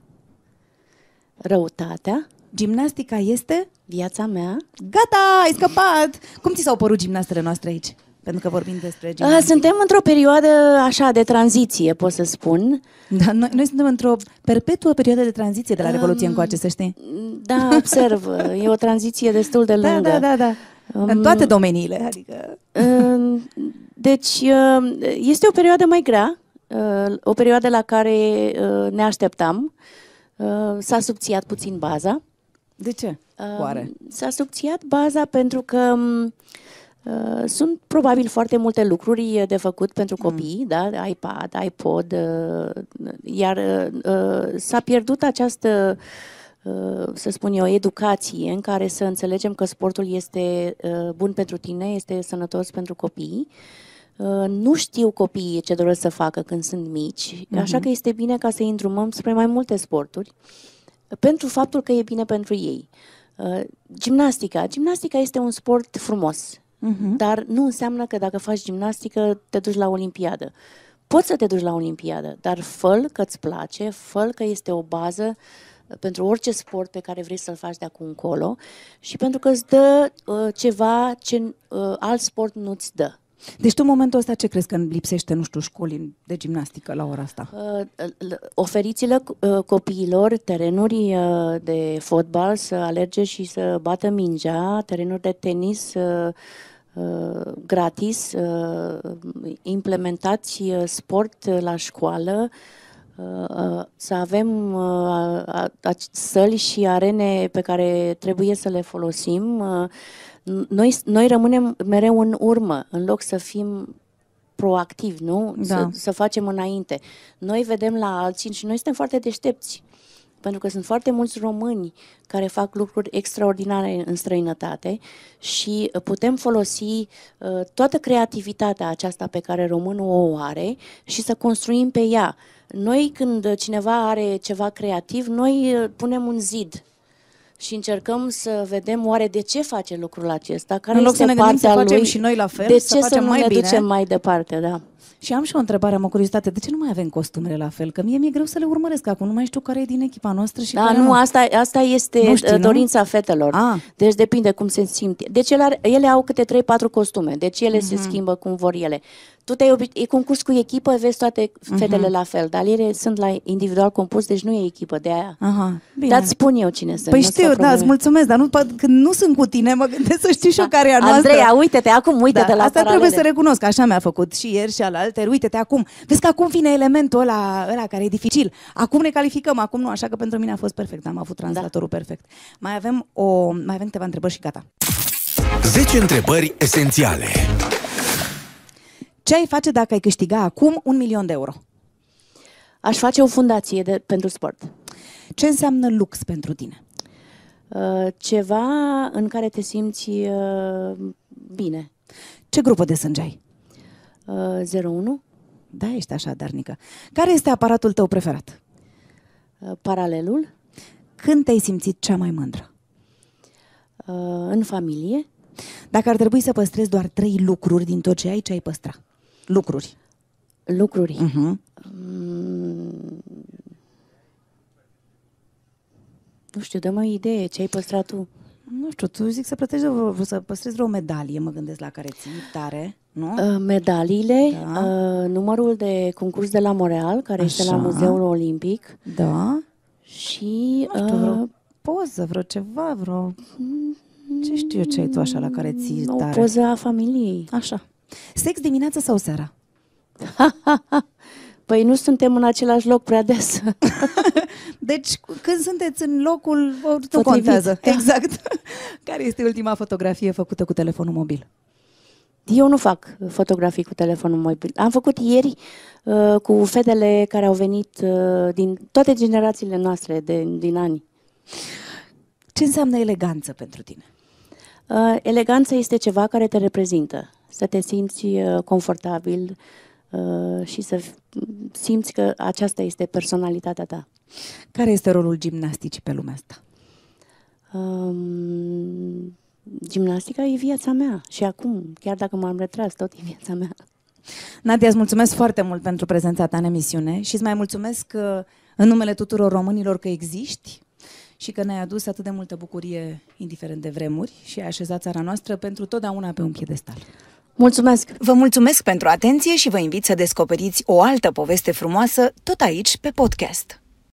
răutatea, Gimnastica este? viața mea. Gata, ai scăpat! Cum ți s-au părut gimnastele noastre aici? Pentru că vorbim despre Uh, gimnastică. Suntem într-o perioadă așa de tranziție, pot să spun. Da, noi, noi suntem într-o perpetuă perioadă de tranziție de la Revoluție încoace, să știi. Da, observ, e o tranziție destul de Da, lungă. da, da, da. În toate domeniile, adică... Uh, Deci, uh, este o perioadă mai grea, uh, o perioadă la care uh, ne așteptam. Uh, S-a subțiat puțin baza. De ce? Uh, Oare? S-a subțiat baza pentru că um, uh, sunt probabil foarte multe lucruri de făcut pentru copii, da? iPad, iPod, uh, iar uh, s-a pierdut această uh, să spun eu, educație în care să înțelegem că sportul este uh, bun pentru tine, este sănătos pentru copii. Uh, Nu știu copiii ce doresc să facă când sunt mici, așa că este bine ca să îi îndrumăm spre mai multe sporturi pentru faptul că e bine pentru ei. Uh, Gimnastica. Gimnastica este un sport frumos, Mhm. dar nu înseamnă că dacă faci gimnastică te duci la Olimpiadă. Poți să te duci la Olimpiadă, dar fă că îți place, fă că este o bază uh, pentru orice sport pe care vrei să-l faci de acum încolo și pentru că îți dă uh, ceva ce uh, alt sport nu-ți dă. Deci tu în momentul ăsta ce crezi că îmi lipsește, nu știu, școli de gimnastică la ora asta? Uh, l- Oferiți-le uh, copiilor terenuri uh, de fotbal să alerge și să bată mingea, terenuri de tenis, uh, uh, gratis, uh, implementați uh, sport la școală, uh, uh, să avem uh, a- a- săli și arene pe care trebuie să le folosim. Uh, Noi, noi rămânem mereu în urmă, în loc să fim proactivi, nu? Da. Să, să facem înainte. Noi vedem la alții și noi suntem foarte deștepți. Pentru că sunt foarte mulți români care fac lucruri extraordinare în străinătate și uh, putem folosi uh, toată creativitatea aceasta pe care românul o are și să construim pe ea. Noi, când cineva are ceva creativ, noi uh, punem un zid și încercăm să vedem oare de ce face lucrul acesta, care În loc este să ne gândim să partea facem lui, și noi la fel, de să ce facem nu mai ne bine. ducem mai departe, da. Și am și o întrebare, am o curiozitate. De ce nu mai avem costumele la fel? Că mie mi-e greu să le urmăresc acum. Nu mai știu care e din echipa noastră și Da, care nu, nu. asta, asta este Nu știi, uh, nu? dorința fetelor. Ah. Deci depinde cum se simt. Deci ele, are- ele au câte 3-4 costume, deci ele se Mhm. schimbă cum vor ele. Tu te-ai obi- e concurs cu echipă, vezi toate fetele Mhm. la fel, dar ele sunt la individual compus, deci nu e echipă de aia. Aha, bine. Dar îți spun eu cine sunt. Păi nu-ți știu, fac da, îți probleme. mulțumesc, dar nu, p- când nu sunt cu tine, mă gândesc să știu și eu care e a noastră. Andreea, uite-te, acum uite-te da, la Asta paralele. trebuie să recunosc, așa mi-a făcut și ieri și alaltă. Uite-te acum, vezi că acum vine elementul ăla, ăla care e dificil. Acum ne calificăm, acum nu, așa că pentru mine a fost perfect, am avut translatorul Da. perfect. Mai avem, o, mai avem câteva întrebări și gata. 10 întrebări esențiale. Ce ai face dacă ai câștiga acum un milion de euro? Aș face o fundație de, pentru sport. Ce înseamnă lux pentru tine? Uh, ceva în care te simți uh, bine. Ce grupă de sânge ai? Uh, 01. Da, ești așa darnică. Care este aparatul tău preferat? Uh, paralelul. Când te-ai simțit cea mai mândră? Uh, în familie. Dacă ar trebui să păstrezi doar trei lucruri din tot ce ai, ce ai păstra? Lucruri. Lucruri. Uh-huh. Mm, nu știu, dă-mă o idee, ce ai păstrat tu? Nu știu, tu zic să plătești, vreo- să păstrezi vreo medalie, mă gândesc la care ții tare, nu? Uh, medaliile, Da. uh, numărul de concurs de la Montreal, care este la Așa. Muzeul Olimpic Da. și Nu știu, vreo uh, poză, vreo ceva, vreo... Ce știu eu ce ai tu așa la care ții o tare? poză a familiei. Așa. Sex dimineața sau seara? Păi nu suntem în același loc prea des. Deci, când sunteți în locul, nu Potrivit, contează. da. Exact. care este ultima fotografie făcută cu telefonul mobil? Eu nu fac fotografii cu telefonul mobil. Am făcut ieri uh, cu fetele care au venit uh, din toate generațiile noastre de, din ani. Ce înseamnă eleganță pentru tine? Uh, eleganța este ceva care te reprezintă. Să te simți uh, confortabil uh, și să f- simți că aceasta este personalitatea ta. Care este rolul gimnasticii pe lumea asta? Um, gimnastica e viața mea și acum, chiar dacă m-am retras, tot e viața mea. Nadia, îți mulțumesc foarte mult pentru prezența ta în emisiune și îți mai mulțumesc uh, în numele tuturor românilor că existi și că ne-ai adus atât de multă bucurie, indiferent de vremuri, și ai așezat țara noastră pentru totdeauna pe un piedestal. Mulțumesc! Vă mulțumesc pentru atenție și vă invit să descoperiți o altă poveste frumoasă tot aici pe podcast.